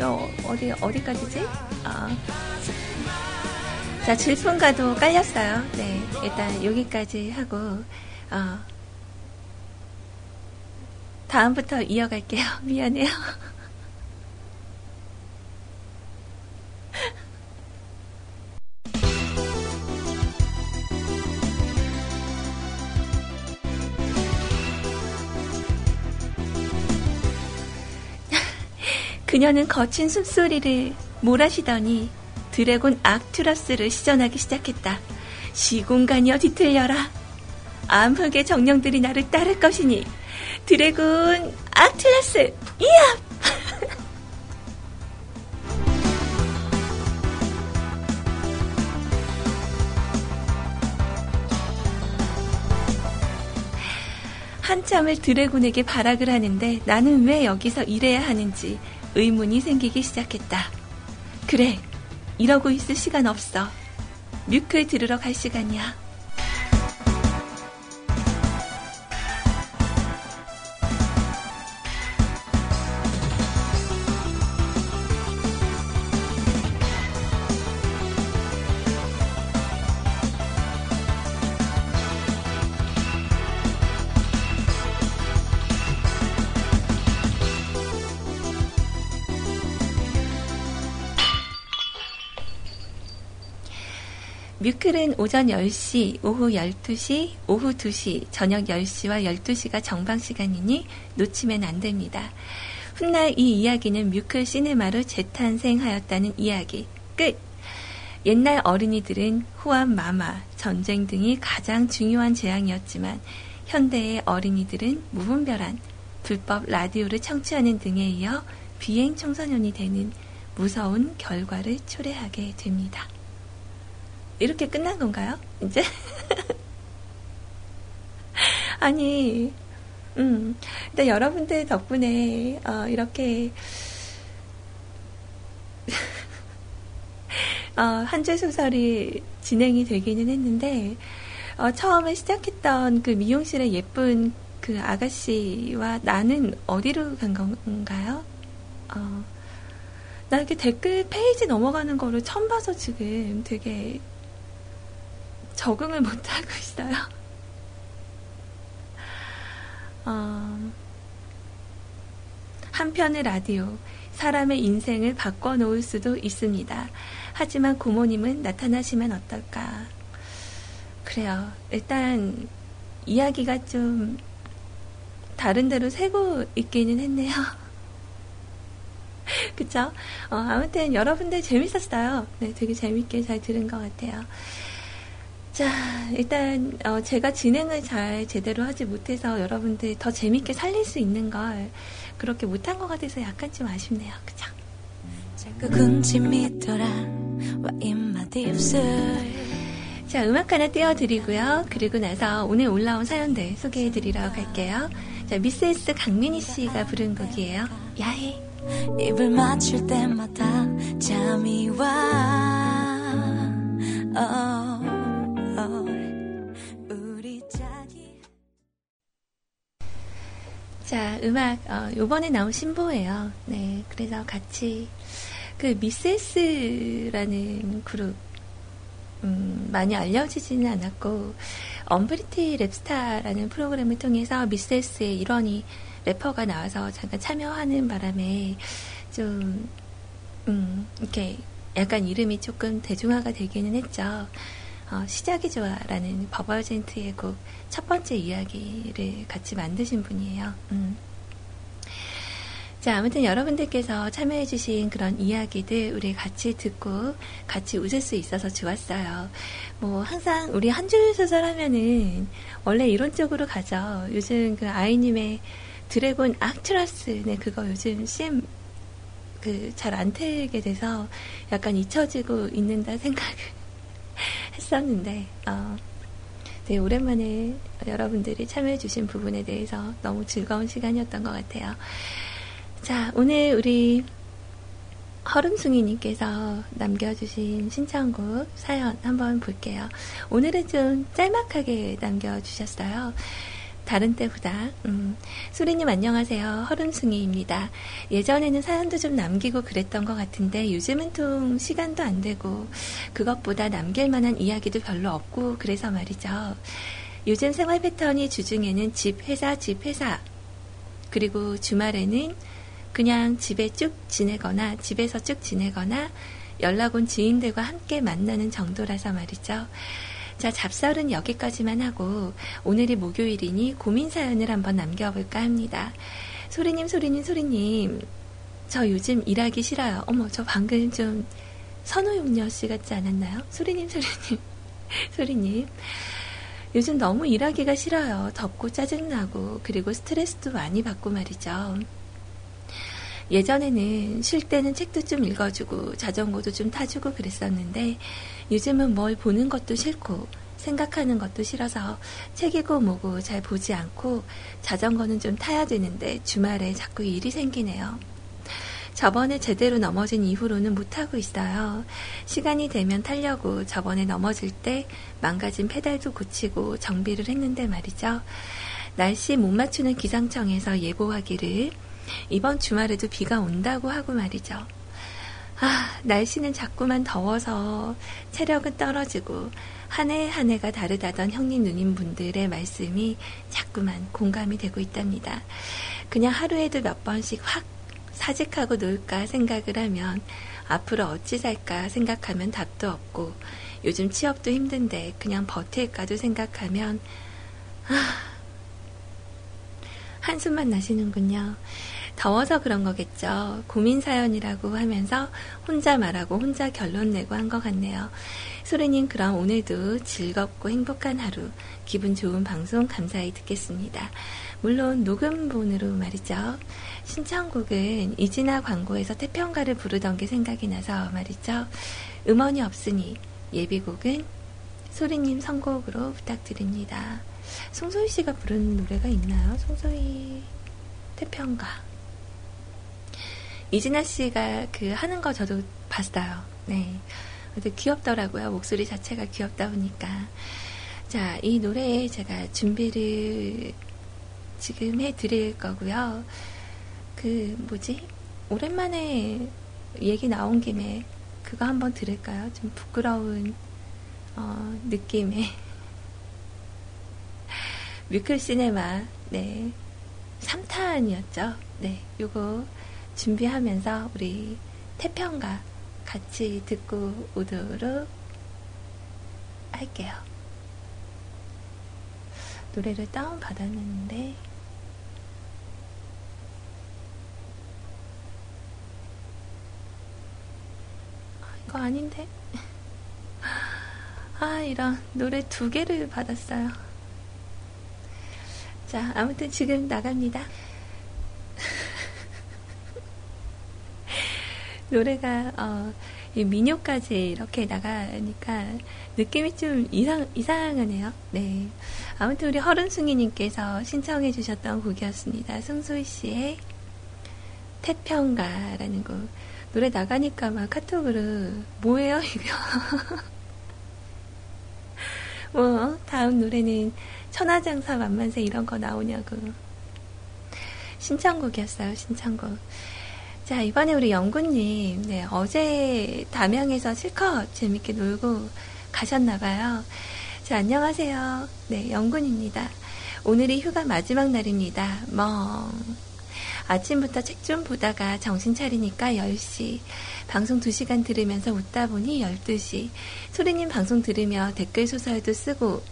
요, 어디, 어디까지지? 아. 자, 질풍가도 깔렸어요. 네. 일단 여기까지 하고, 어. 다음부터 이어갈게요. 미안해요. 그녀는 거친 숨소리를 몰아쉬더니 드래곤 악투라스를 시전하기 시작했다. 시공간이여 뒤틀려라. 암흑의 정령들이 나를 따를 것이니 드래곤 악투라스 이압! 한참을 드래곤에게 발악을 하는데 나는 왜 여기서 일해야 하는지 의문이 생기기 시작했다. 그래, 이러고 있을 시간 없어. 뮤클 들으러 갈 시간이야. 뮤클은 오전 10시, 오후 12시, 오후 2시, 저녁 10시와 12시가 정방 시간이니 놓치면 안 됩니다. 훗날 이 이야기는 뮤클 시네마로 재탄생하였다는 이야기. 끝! 옛날 어린이들은 호암 마마, 전쟁 등이 가장 중요한 재앙이었지만 현대의 어린이들은 무분별한 불법 라디오를 청취하는 등에 이어 비행 청소년이 되는 무서운 결과를 초래하게 됩니다. 이렇게 끝난 건가요? 이제? 아니, 음, 근데 여러분들 덕분에, 어, 이렇게, 어, 한줄 소설이 진행이 되기는 했는데, 어, 처음에 시작했던 그 미용실의 예쁜 그 아가씨와 나는 어디로 간 건가요? 어, 나 이렇게 댓글 페이지 넘어가는 거를 처음 봐서 지금 되게 적응을 못하고 있어요. 어, 한편의 라디오, 사람의 인생을 바꿔놓을 수도 있습니다. 하지만 고모님은 나타나시면 어떨까? 그래요. 일단, 이야기가 좀 다른 데로 새고 있기는 했네요. 그쵸? 어, 아무튼 여러분들 재밌었어요. 네, 되게 재밌게 잘 들은 것 같아요. 자, 일단 어, 제가 진행을 잘 제대로 하지 못해서 여러분들 더 재밌게 살릴 수 있는 걸 그렇게 못한 것 같아서 약간 좀 아쉽네요. 그죠? 자, 음악 하나 띄워드리고요. 그리고 나서 오늘 올라온 사연들 소개해드리러 갈게요. 자, 미세스 강민희 씨가 부른 곡이에요. 야해. 입을 맞출 때마다 잠이 와. 어. 자, 음악, 어, 요번에 나온 신보예요. 네, 그래서 같이, 그, 미세스라는 그룹, 음, 많이 알려지지는 않았고, 엄브리티 랩스타라는 프로그램을 통해서 미세스의 일원이 래퍼가 나와서 잠깐 참여하는 바람에, 좀, 음, 이렇게, 약간 이름이 조금 대중화가 되기는 했죠. 어, 시작이 좋아라는 버벌젠트의 곡 첫 번째 이야기를 같이 만드신 분이에요. 음. 자, 아무튼 여러분들께서 참여해주신 그런 이야기들 우리 같이 듣고 같이 웃을 수 있어서 좋았어요. 뭐, 항상 우리 한 줄 소설 하면은 원래 이론적으로 가죠. 요즘 그 아이님의 드래곤 악트라스, 네, 그거 요즘 CM 그잘 안 틀게 돼서 약간 잊혀지고 있는다 생각을 했었는데, 어, 네, 오랜만에 여러분들이 참여해주신 부분에 대해서 너무 즐거운 시간이었던 것 같아요. 자, 오늘 우리 허름숭이님께서 남겨주신 신청곡 사연 한번 볼게요. 오늘은 좀 짤막하게 남겨주셨어요. 다른 때보다. 음, 소리님 안녕하세요. 허름숭이입니다. 예전에는 사연도 좀 남기고 그랬던 것 같은데 요즘은 좀 시간도 안 되고 그것보다 남길 만한 이야기도 별로 없고 그래서 말이죠. 요즘 생활 패턴이 주중에는 집, 회사, 집, 회사. 그리고 주말에는 그냥 집에 쭉 지내거나 집에서 쭉 지내거나 연락 온 지인들과 함께 만나는 정도라서 말이죠. 자, 잡설은 여기까지만 하고 오늘이 목요일이니 고민 사연을 한번 남겨볼까 합니다. 소리님, 소리님, 소리님. 저 요즘 일하기 싫어요. 어머, 저 방금 좀 선호용녀 씨 같지 않았나요? 소리님, 소리님, 소리님. 요즘 너무 일하기가 싫어요. 덥고 짜증나고, 그리고 스트레스도 많이 받고 말이죠. 예전에는 쉴 때는 책도 좀 읽어주고 자전거도 좀 타주고 그랬었는데 요즘은 뭘 보는 것도 싫고 생각하는 것도 싫어서 책이고 뭐고 잘 보지 않고 자전거는 좀 타야 되는데 주말에 자꾸 일이 생기네요. 저번에 제대로 넘어진 이후로는 못하고 있어요. 시간이 되면 타려고 저번에 넘어질 때 망가진 페달도 고치고 정비를 했는데 말이죠. 날씨 못 맞추는 기상청에서 예보하기를 이번 주말에도 비가 온다고 하고 말이죠. 아, 날씨는 자꾸만 더워서 체력은 떨어지고 한 해 한 해가 다르다던 형님 누님 분들의 말씀이 자꾸만 공감이 되고 있답니다. 그냥 하루에도 몇 번씩 확 사직하고 놀까 생각을 하면 앞으로 어찌 살까 생각하면 답도 없고 요즘 취업도 힘든데 그냥 버틸까도 생각하면 아, 한숨만 나시는군요. 더워서 그런 거겠죠. 고민 사연이라고 하면서 혼자 말하고 혼자 결론 내고 한 것 같네요. 소리님, 그럼 오늘도 즐겁고 행복한 하루, 기분 좋은 방송 감사히 듣겠습니다. 물론 녹음본으로 말이죠. 신청곡은 이진아 광고에서 태평가를 부르던 게 생각이 나서 말이죠. 음원이 없으니 예비곡은 소리님 선곡으로 부탁드립니다. 송소희 씨가 부른 노래가 있나요? 송소희 태평가. 이진아 씨가 그 하는 거 저도 봤어요. 네. 근데 귀엽더라고요. 목소리 자체가 귀엽다 보니까. 자, 이 노래 제가 준비를 지금 해 드릴 거고요. 그, 뭐지? 오랜만에 얘기 나온 김에 그거 한번 들을까요? 좀 부끄러운, 어, 느낌의. 뮤클 시네마, 네. 3탄이었죠. 네. 요거 준비하면서 우리 태평가 같이 듣고 오도록 할게요. 노래를 다운받았는데, 아, 이거 아닌데? 아, 이런 노래 두 개를 받았어요. 자, 아무튼 지금 나갑니다. 노래가 어, 민요까지 이렇게 나가니까 느낌이 좀 이상 이상하네요. 네. 아무튼 우리 허른숭이님께서 신청해 주셨던 곡이었습니다. 승소희 씨의 태평가라는 곡. 노래 나가니까 막 카톡으로 뭐예요 이거? 뭐 다음 노래는 천하장사 만만세 이런 거 나오냐고. 신청곡이었어요 신청곡. 자, 이번에 우리 영구님, 네, 어제 담양에서 실컷 재밌게 놀고 가셨나봐요. 자, 안녕하세요. 네, 영군입니다. 오늘이 휴가 마지막 날입니다. 멍. 아침부터 책 좀 보다가 정신 차리니까 10시. 방송 2시간 들으면서 웃다 보니 12시. 소리님 방송 들으며 댓글 소설도 쓰고,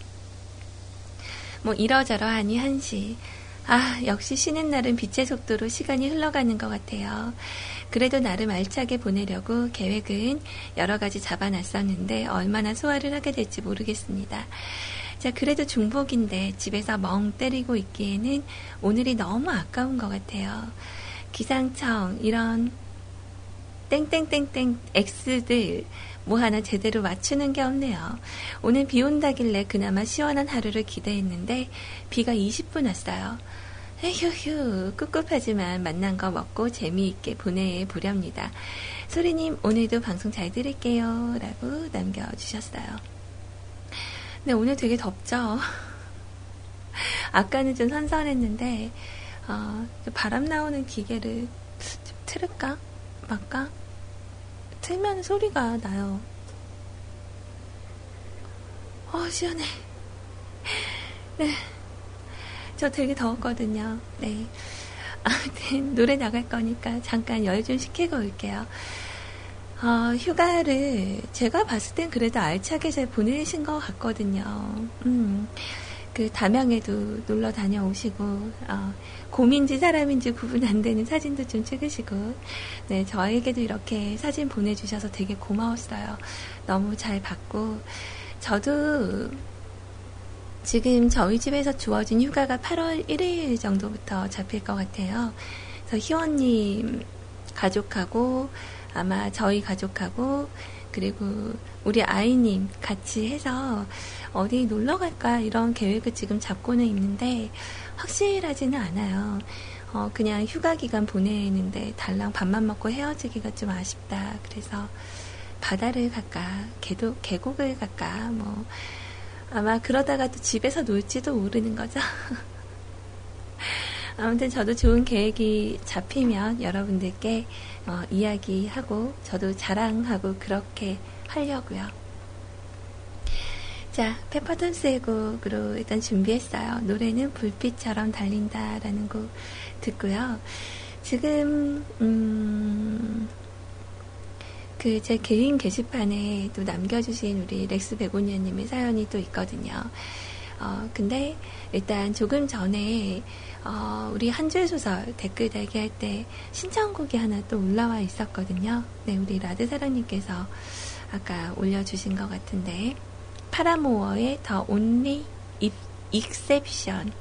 뭐 이러저러 하니 1시. 아, 역시 쉬는 날은 빛의 속도로 시간이 흘러가는 것 같아요. 그래도 나름 알차게 보내려고 계획은 여러 가지 잡아놨었는데 얼마나 소화를 하게 될지 모르겠습니다. 자, 그래도 중복인데 집에서 멍 때리고 있기에는 오늘이 너무 아까운 것 같아요. 기상청, 이런 땡땡땡땡 X들 뭐 하나 제대로 맞추는 게 없네요. 오늘 비 온다길래 그나마 시원한 하루를 기대했는데 비가 20분 왔어요. 에휴휴, 꿉꿉하지만 만난 거 먹고 재미있게 보내보렵니다. 소리님, 오늘도 방송 잘 들을게요. 라고 남겨주셨어요. 네, 오늘 되게 덥죠? 아까는 좀 선선했는데, 어, 바람 나오는 기계를 좀 틀을까? 말까? 틀면 소리가 나요. 어, 시원해. 네. 저 되게 더웠거든요. 네. 아무튼, 노래 나갈 거니까 잠깐 열좀 시키고 올게요. 어, 휴가를 제가 봤을 땐 그래도 알차게 잘 보내신 것 같거든요. 음, 그 담양에도 놀러 다녀오시고, 어, 곰인지 사람인지 구분 안 되는 사진도 좀 찍으시고, 네, 저에게도 이렇게 사진 보내주셔서 되게 고마웠어요. 너무 잘 봤고, 저도 지금 저희 집에서 주어진 휴가가 8월 1일 정도부터 잡힐 것 같아요. 그래서 희원님 가족하고 아마 저희 가족하고 그리고 우리 아이님 같이 해서 어디 놀러 갈까 이런 계획을 지금 잡고는 있는데 확실하지는 않아요. 어, 그냥 휴가 기간 보내는데 달랑 밥만 먹고 헤어지기가 좀 아쉽다. 그래서 바다를 갈까, 계도, 계곡을 갈까, 뭐, 아마 그러다가도 집에서 놀지도 모르는 거죠. 아무튼 저도 좋은 계획이 잡히면 여러분들께 어, 이야기하고 저도 자랑하고 그렇게 하려고요. 자, 페퍼톤스의 곡으로 일단 준비했어요. 노래는 불빛처럼 달린다라는 곡 듣고요. 지금 음, 그 제 개인 게시판에 또 남겨주신 우리 렉스 베고니아님의 사연이 또 있거든요. 어, 근데 일단 조금 전에 어, 우리 한 줄 소설 댓글 달기 할 때 신청곡이 하나 또 올라와 있었거든요. 네, 우리 라드사랑님께서 아까 올려주신 것 같은데 파라모어의 더 온리 익셉션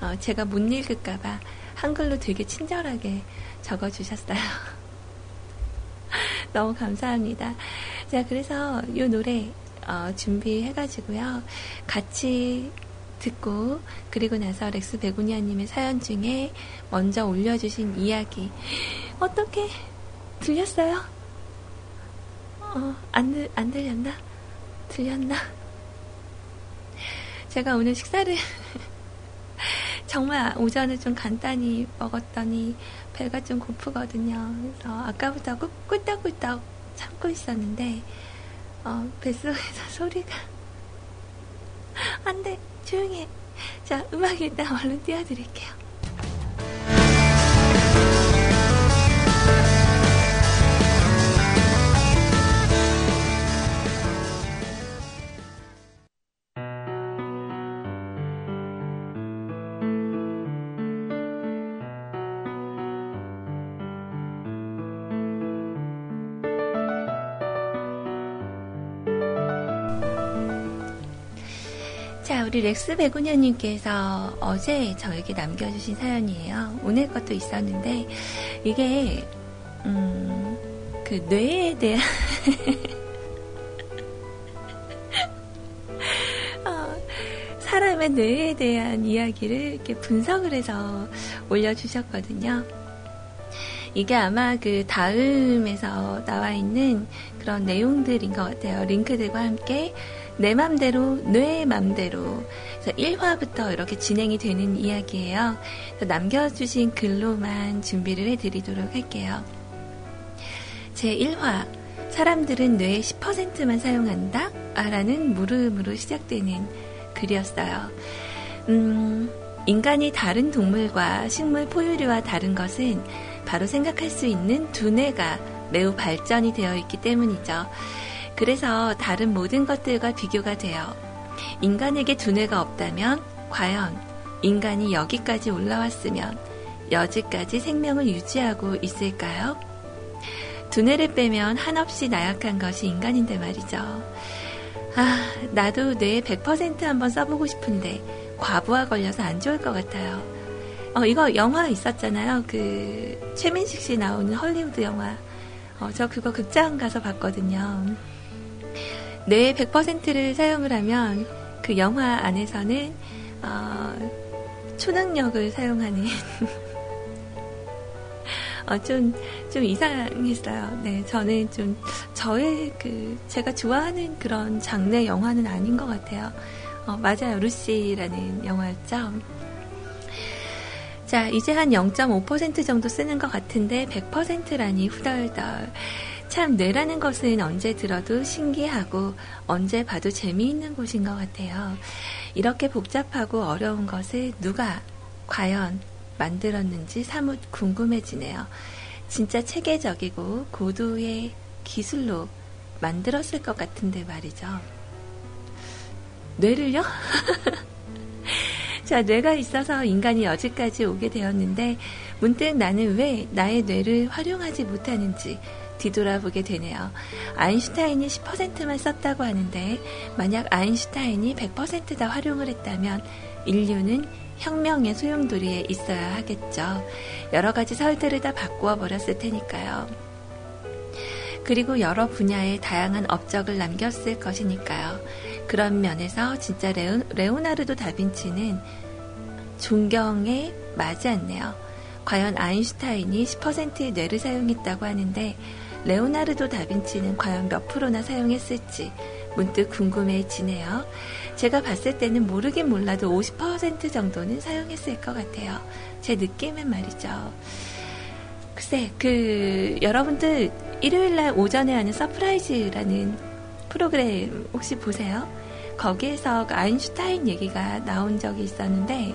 어, 제가 못 읽을까봐 한글로 되게 친절하게 적어주셨어요. 너무 감사합니다. 자, 그래서 이 노래 어, 준비해가지고요. 같이 듣고 그리고 나서 렉스 베고니아님의 사연 중에 먼저 올려주신 이야기 어떻게 들렸어요? 어, 안, 안 들렸나? 들렸나? 제가 오늘 식사를 정말 오전에 좀 간단히 먹었더니 배가 좀 고프거든요. 그래서 아까부터 꿀떡꿀떡 참고 있었는데 어, 뱃속에서 소리가 안 돼, 조용히 해. 자, 음악 일단 얼른 띄워드릴게요. 렉스 베고냐님께서 어제 저에게 남겨주신 사연이에요. 오늘 것도 있었는데, 이게, 음, 그 뇌에 대한, 어, 사람의 뇌에 대한 이야기를 이렇게 분석을 해서 올려주셨거든요. 이게 아마 그 다음에서 나와 있는 그런 내용들인 것 같아요. 링크들과 함께 내 맘대로, 뇌의 맘대로. 그래서 1화부터 이렇게 진행이 되는 이야기예요. 남겨주신 글로만 준비를 해드리도록 할게요. 제 1화. 사람들은 뇌의 10%만 사용한다? 라는 물음으로 시작되는 글이었어요. 음, 인간이 다른 동물과 식물 포유류와 다른 것은 바로 생각할 수 있는 두뇌가 매우 발전이 되어 있기 때문이죠. 그래서 다른 모든 것들과 비교가 되어 인간에게 두뇌가 없다면 과연 인간이 여기까지 올라왔으면 여지까지 생명을 유지하고 있을까요? 두뇌를 빼면 한없이 나약한 것이 인간인데 말이죠. 아, 나도 뇌 100% 한번 써보고 싶은데 과부하 걸려서 안 좋을 것 같아요. 어, 이거 영화 있었잖아요. 그 최민식 씨 나오는 헐리우드 영화. 어, 저 그거 극장 가서 봤거든요. 뇌의 100%를 사용을 하면 그 영화 안에서는 어, 초능력을 사용하는 어, 좀, 좀 이상했어요. 네, 저는 좀, 저의 그, 제가 좋아하는 그런 장르 영화는 아닌 것 같아요. 어, 맞아요. 루시라는 영화였죠. 자, 이제 한 0.5% 정도 쓰는 것 같은데 100%라니 후덜덜. 참 뇌라는 것은 언제 들어도 신기하고 언제 봐도 재미있는 곳인 것 같아요. 이렇게 복잡하고 어려운 것을 누가 과연 만들었는지 사뭇 궁금해지네요. 진짜 체계적이고 고도의 기술로 만들었을 것 같은데 말이죠. 뇌를요? 자, 뇌가 있어서 인간이 여지까지 오게 되었는데 문득 나는 왜 나의 뇌를 활용하지 못하는지 뒤돌아보게 되네요. 아인슈타인이 10%만 썼다고 하는데 만약 아인슈타인이 100%다 활용을 했다면 인류는 혁명의 소용돌이에 있어야 하겠죠. 여러 가지 설들을 다 바꾸어 버렸을 테니까요. 그리고 여러 분야의 다양한 업적을 남겼을 것이니까요. 그런 면에서 진짜 레오, 레오나르도 다빈치는 존경에 맞지 않네요. 과연 아인슈타인이 10%의 뇌를 사용했다고 하는데 레오나르도 다빈치는 과연 몇 프로나 사용했을지 문득 궁금해지네요. 제가 봤을 때는 모르긴 몰라도 50% 정도는 사용했을 것 같아요. 제 느낌은 말이죠. 글쎄, 그, 여러분들 일요일날 오전에 하는 서프라이즈라는 프로그램 혹시 보세요? 거기에서 그 아인슈타인 얘기가 나온 적이 있었는데,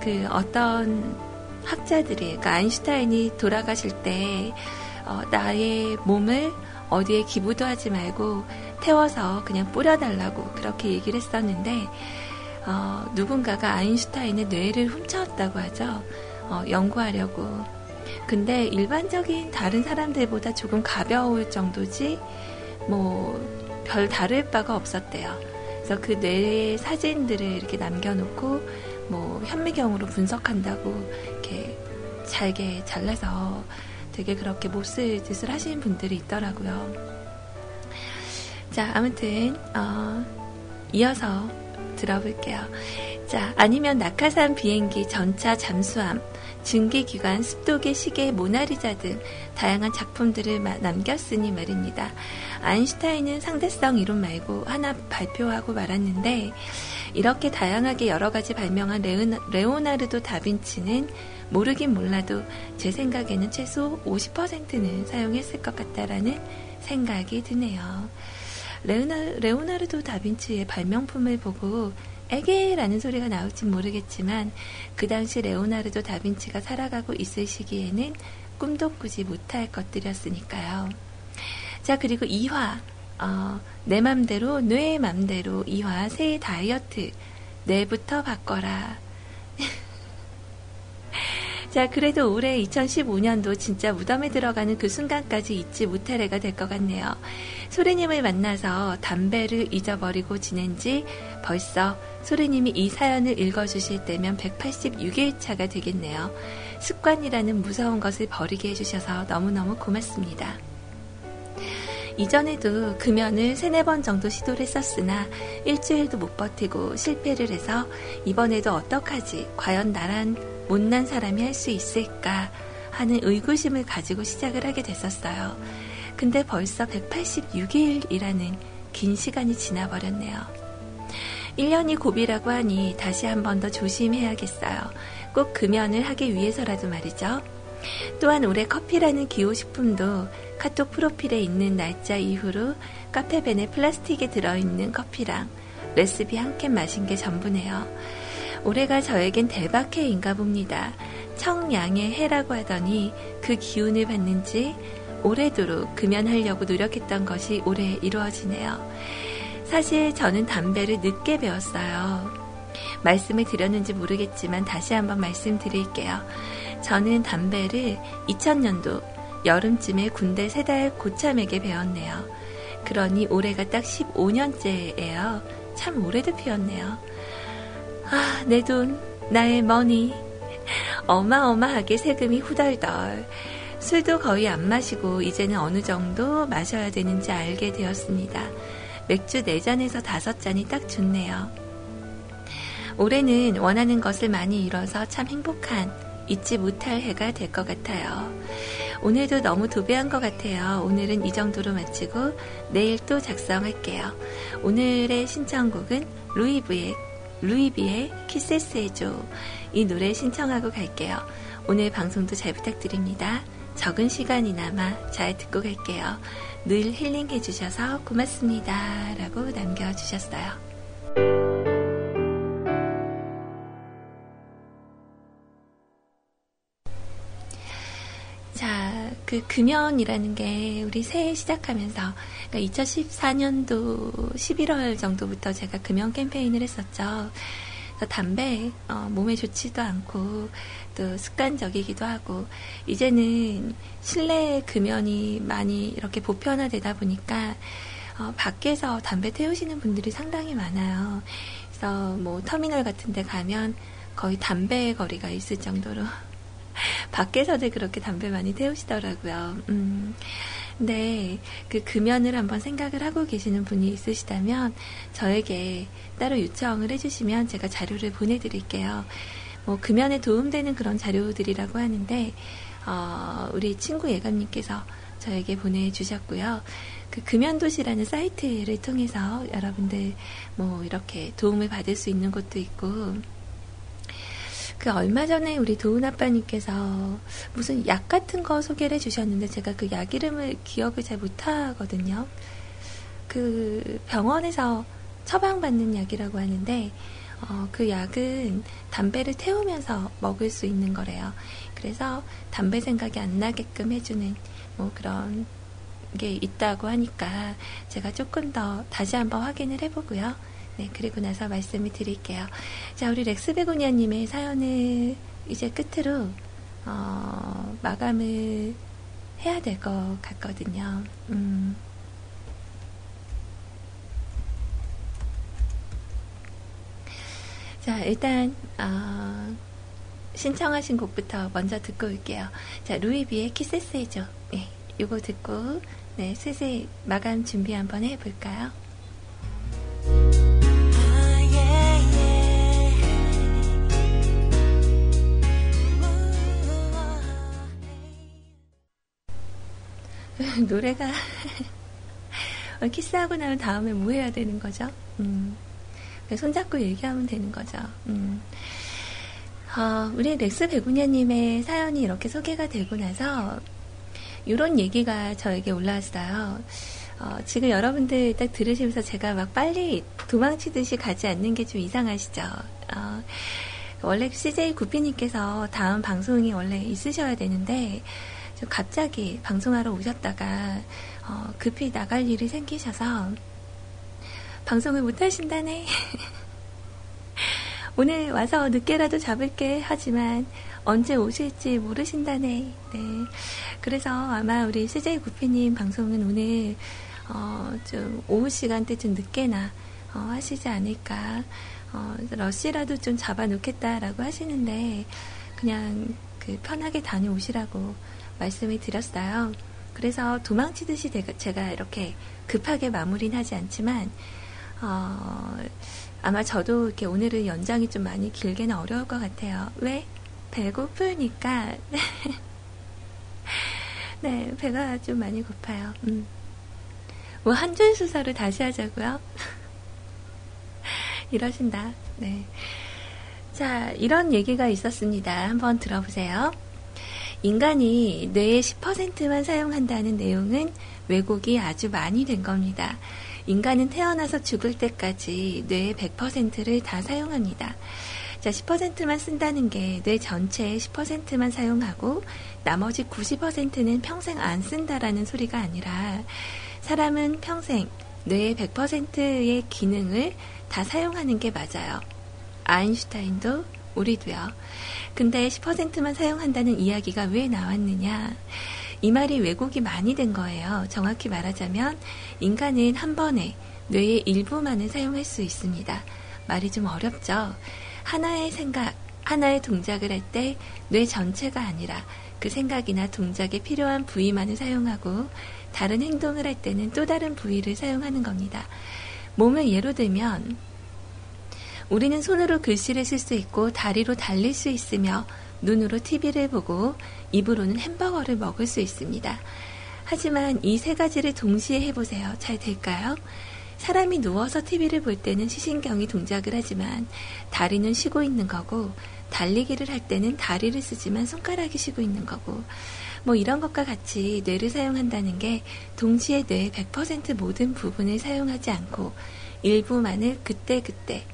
그 어떤 학자들이, 그 아인슈타인이 돌아가실 때, 어, 나의 몸을 어디에 기부도 하지 말고 태워서 그냥 뿌려달라고 그렇게 얘기를 했었는데 어, 누군가가 아인슈타인의 뇌를 훔쳐왔다고 하죠. 어, 연구하려고. 근데 일반적인 다른 사람들보다 조금 가벼울 정도지 뭐 별 다를 바가 없었대요. 그래서 그 뇌의 사진들을 이렇게 남겨놓고 뭐 현미경으로 분석한다고 이렇게 잘게 잘라서 되게 그렇게 못쓸 짓을 하시는 분들이 있더라고요. 자, 아무튼, 어, 이어서 들어볼게요. 자, 아니면 낙하산 비행기, 전차 잠수함, 증기기관, 습도계, 시계, 모나리자 등 다양한 작품들을 남겼으니 말입니다. 아인슈타인은 상대성 이론 말고 하나 발표하고 말았는데, 이렇게 다양하게 여러 가지 발명한 레오나르도 다빈치는 모르긴 몰라도 제 생각에는 최소 50%는 사용했을 것 같다라는 생각이 드네요. 레오나, 레오나르도 다빈치의 발명품을 보고 에게라는 소리가 나올진 모르겠지만 그 당시 레오나르도 다빈치가 살아가고 있을 시기에는 꿈도 꾸지 못할 것들이었으니까요. 자 그리고 이화 어, 내 맘대로 뇌의 맘대로 이화 새 다이어트 뇌부터 바꿔라 자, 그래도 올해 2015년도 진짜 무덤에 들어가는 그 순간까지 잊지 못할 해가 될 것 같네요. 소리님을 만나서 담배를 잊어버리고 지낸 지 벌써 소리님이 이 사연을 읽어주실 때면 186일 차가 되겠네요. 습관이라는 무서운 것을 버리게 해주셔서 너무너무 고맙습니다. 이전에도 금연을 세네 번 정도 시도를 했었으나 일주일도 못 버티고 실패를 해서 이번에도 어떡하지? 과연 나란 못난 사람이 할 수 있을까 하는 의구심을 가지고 시작을 하게 됐었어요. 근데 벌써 186일이라는 긴 시간이 지나버렸네요. 1년이 고비라고 하니 다시 한 번 더 조심해야겠어요. 꼭 금연을 하기 위해서라도 말이죠. 또한 올해 커피라는 기호식품도 카톡 프로필에 있는 날짜 이후로 카페벤에 플라스틱에 들어있는 커피랑 레시피 한 캔 마신 게 전부네요. 올해가 저에겐 대박 해인가 봅니다. 청양의 해라고 하더니 그 기운을 받는지 올해도록 금연하려고 노력했던 것이 올해 이루어지네요. 사실 저는 담배를 늦게 배웠어요. 말씀을 드렸는지 모르겠지만 다시 한번 말씀드릴게요. 저는 담배를 2000년도 여름쯤에 군대 세 달 고참에게 배웠네요. 그러니 올해가 딱 15년째예요. 참 오래도 피웠네요. 아, 내 돈, 나의 머니. 어마어마하게 세금이 후덜덜. 술도 거의 안 마시고 이제는 어느 정도 마셔야 되는지 알게 되었습니다. 맥주 4잔에서 5잔이 딱 좋네요. 올해는 원하는 것을 많이 이뤄서 참 행복한 잊지 못할 해가 될 것 같아요. 오늘도 너무 도배한 것 같아요. 오늘은 이 정도로 마치고 내일 또 작성할게요. 오늘의 신청곡은 루이브의 루이비의 키세스 해줘 이 노래 신청하고 갈게요. 오늘 방송도 잘 부탁드립니다. 적은 시간이나마 잘 듣고 갈게요. 늘 힐링해 주셔서 고맙습니다. 라고 남겨주셨어요. 그 금연이라는 게 우리 새해 시작하면서 그러니까 2014년도 11월 정도부터 제가 금연 캠페인을 했었죠. 담배 어, 몸에 좋지도 않고 또 습관적이기도 하고 이제는 실내 금연이 많이 이렇게 보편화되다 보니까 어, 밖에서 담배 태우시는 분들이 상당히 많아요. 그래서 뭐 터미널 같은 데 가면 거의 담배 거리가 있을 정도로 밖에서도 그렇게 담배 많이 태우시더라고요. 음. 근데 그 금연을 한번 생각을 하고 계시는 분이 있으시다면 저에게 따로 요청을 해주시면 제가 자료를 보내드릴게요. 뭐 금연에 도움되는 그런 자료들이라고 하는데 어, 우리 친구 예감님께서 저에게 보내주셨고요. 그 금연도시라는 사이트를 통해서 여러분들 뭐 이렇게 도움을 받을 수 있는 곳도 있고 그 얼마 전에 우리 도훈 아빠님께서 무슨 약 같은 거 소개를 해주셨는데 제가 그 약 이름을 기억을 잘 못하거든요. 그 병원에서 처방받는 약이라고 하는데 어, 그 약은 담배를 태우면서 먹을 수 있는 거래요. 그래서 담배 생각이 안 나게끔 해주는 뭐 그런 게 있다고 하니까 제가 조금 더 다시 한번 확인을 해보고요. 네, 그리고 나서 말씀을 드릴게요. 자, 우리 렉스베고니아님의 사연을 이제 끝으로, 어, 마감을 해야 될 것 같거든요. 음. 자, 일단, 어, 신청하신 곡부터 먼저 듣고 올게요. 자, 루이비의 키세스해줘. 네, 요거 듣고, 네, 슬슬 마감 준비 한번 해볼까요? 노래가 키스하고 나면 다음에 뭐 해야 되는 거죠? 음, 손잡고 얘기하면 되는 거죠. 음. 어, 우리 렉스 배구녀님의 사연이 이렇게 소개가 되고 나서 이런 얘기가 저에게 올라왔어요. 어, 지금 여러분들 딱 들으시면서 제가 막 빨리 도망치듯이 가지 않는 게 좀 이상하시죠? 어, 원래 CJ 구피님께서 다음 방송이 원래 있으셔야 되는데 갑자기 방송하러 오셨다가 어, 급히 나갈 일이 생기셔서 방송을 못 하신다네. 오늘 와서 늦게라도 잡을게 하지만 언제 오실지 모르신다네. 네. 그래서 아마 우리 CJ 구피님 방송은 오늘 어, 좀 오후 시간대 좀 늦게나 어, 하시지 않을까. 어, 러시라도 좀 잡아놓겠다라고 하시는데 그냥 그 편하게 다녀오시라고 말씀을 드렸어요. 그래서 도망치듯이 제가 이렇게 급하게 마무리는 하지 않지만, 어, 아마 저도 이렇게 오늘은 연장이 좀 많이 길게는 어려울 것 같아요. 왜? 배고프니까. 네, 배가 좀 많이 고파요. 음. 뭐, 한 줄 수사를 다시 하자고요? 이러신다. 네. 자, 이런 얘기가 있었습니다. 한번 들어보세요. 인간이 뇌의 10%만 사용한다는 내용은 왜곡이 아주 많이 된 겁니다. 인간은 태어나서 죽을 때까지 뇌의 100%를 다 사용합니다. 자, 10%만 쓴다는 게 뇌 전체의 10%만 사용하고 나머지 90%는 평생 안 쓴다라는 소리가 아니라 사람은 평생 뇌의 100%의 기능을 다 사용하는 게 맞아요. 아인슈타인도 우리도요. 근데 10%만 사용한다는 이야기가 왜 나왔느냐? 이 말이 왜곡이 많이 된 거예요. 정확히 말하자면 인간은 한 번에 뇌의 일부만을 사용할 수 있습니다. 말이 좀 어렵죠? 하나의 생각, 하나의 동작을 할 때 뇌 전체가 아니라 그 생각이나 동작에 필요한 부위만을 사용하고 다른 행동을 할 때는 또 다른 부위를 사용하는 겁니다. 몸을 예로 들면 우리는 손으로 글씨를 쓸 수 있고 다리로 달릴 수 있으며 눈으로 TV를 보고 입으로는 햄버거를 먹을 수 있습니다. 하지만 이 세 가지를 동시에 해보세요. 잘 될까요? 사람이 누워서 TV를 볼 때는 시신경이 동작을 하지만 다리는 쉬고 있는 거고 달리기를 할 때는 다리를 쓰지만 손가락이 쉬고 있는 거고 뭐 이런 것과 같이 뇌를 사용한다는 게 동시에 뇌의 100% 모든 부분을 사용하지 않고 일부만을 그때그때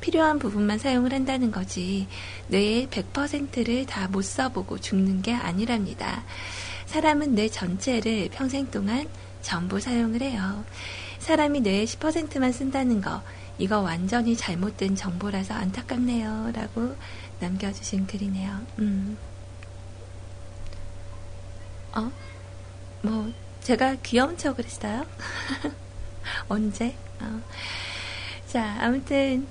필요한 부분만 사용을 한다는 거지 뇌의 100%를 다 못 써보고 죽는 게 아니랍니다. 사람은 뇌 전체를 평생 동안 전부 사용을 해요. 사람이 뇌의 10%만 쓴다는 거 이거 완전히 잘못된 정보라서 안타깝네요. 라고 남겨주신 글이네요. 음. 어? 뭐, 제가 귀여운 척을 했어요? 언제? 어. 자, 아무튼,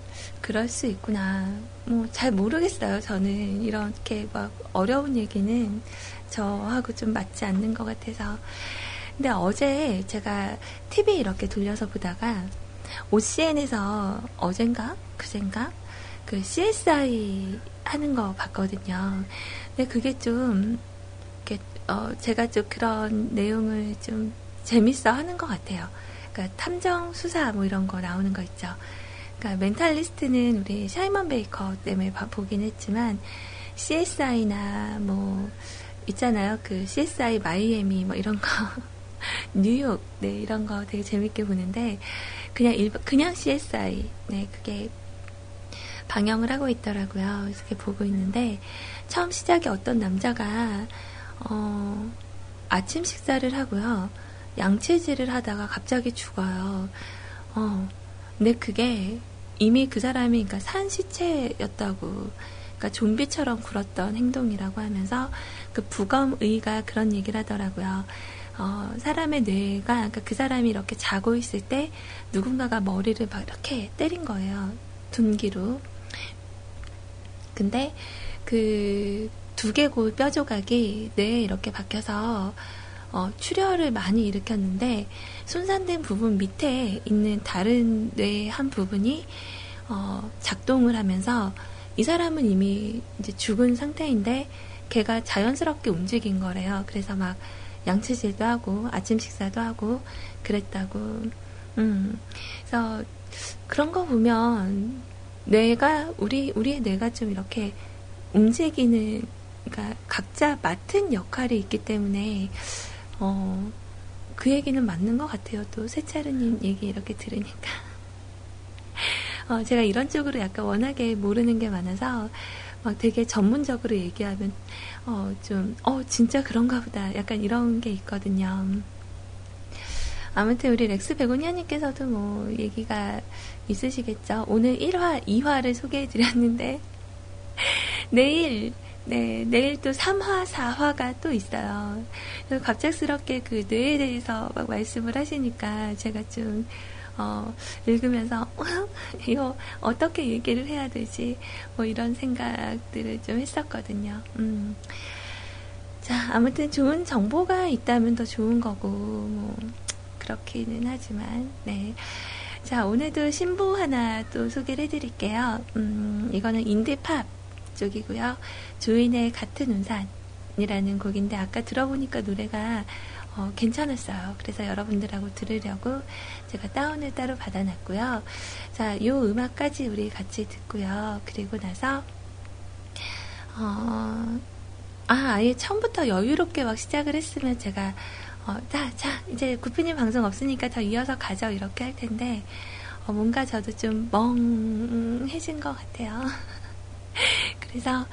그럴 수 있구나. 뭐, 잘 모르겠어요. 저는 이렇게 막 어려운 얘기는 저하고 좀 맞지 않는 것 같아서. 근데 어제 제가 TV 이렇게 돌려서 보다가 OCN에서 어젠가? 그젠가? 그 CSI 하는 거 봤거든요. 근데 그게 좀, 이렇게, 어, 제가 좀 그런 내용을 좀 재밌어 하는 것 같아요. 그러니까 탐정 수사 뭐 이런 거 나오는 거 있죠. 그러니까 멘탈리스트는 우리 사이먼 베이커 때문에 보긴 했지만 CSI나 뭐 있잖아요. 그 CSI 마이애미 뭐 이런 거 뉴욕 네 이런 거 되게 재밌게 보는데 그냥 일반 그냥 CSI 네 그게 방영을 하고 있더라고요. 이렇게 보고 있는데 처음 시작에 어떤 남자가 어, 아침 식사를 하고요. 양치질을 하다가 갑자기 죽어요. 어, 근데 그게 이미 그 사람이 그러니까 산 시체였다고 그러니까 좀비처럼 굴었던 행동이라고 하면서 그 부검의가 그런 얘기를 하더라고요. 어, 사람의 뇌가 그러니까 그 사람이 이렇게 자고 있을 때 누군가가 머리를 막 이렇게 때린 거예요. 둔기로. 근데 그 두 개골 뼈 조각이 뇌에 이렇게 박혀서 어, 출혈을 많이 일으켰는데 손상된 부분 밑에 있는 다른 뇌의 한 부분이 어, 작동을 하면서 이 사람은 이미 이제 죽은 상태인데 걔가 자연스럽게 움직인 거래요. 그래서 막 양치질도 하고 아침 식사도 하고 그랬다고. 음. 그래서 그런 거 보면 뇌가 우리 우리의 뇌가 좀 이렇게 움직이는 그러니까 각자 맡은 역할이 있기 때문에 어, 그 얘기는 맞는 것 같아요. 또 세차르님 얘기 이렇게 들으니까. 어, 제가 이런 쪽으로 약간 워낙에 모르는 게 많아서 막 되게 전문적으로 얘기하면 어, 좀, 어, 진짜 그런가 보다. 약간 이런 게 있거든요. 아무튼 우리 렉스 베고니아님께서도 뭐 얘기가 있으시겠죠. 오늘 1화, 2화를 소개해 드렸는데 내일 네, 내일 또 3화, 4화가 또 있어요. 갑작스럽게 그 뇌에 대해서 막 말씀을 하시니까 제가 좀, 어, 읽으면서, 어, 이거 어떻게 얘기를 해야 되지? 뭐 이런 생각들을 좀 했었거든요. 음. 자, 아무튼 좋은 정보가 있다면 더 좋은 거고, 뭐, 그렇기는 하지만, 네. 자, 오늘도 신부 하나 또 소개를 해드릴게요. 음, 이거는 인디팝. 쪽이고요. 조인의 같은 운산이라는 곡인데 아까 들어보니까 노래가 어, 괜찮았어요. 그래서 여러분들하고 들으려고 제가 다운을 따로 받아놨고요. 자, 요 음악까지 우리 같이 듣고요. 그리고 나서 어, 아, 아예 처음부터 여유롭게 막 시작을 했으면 제가 어, 자, 자, 이제 구피님 방송 없으니까 더 이어서 가죠. 이렇게 할 텐데, 어, 뭔가 저도 좀 멍해진 것 같아요. 그래서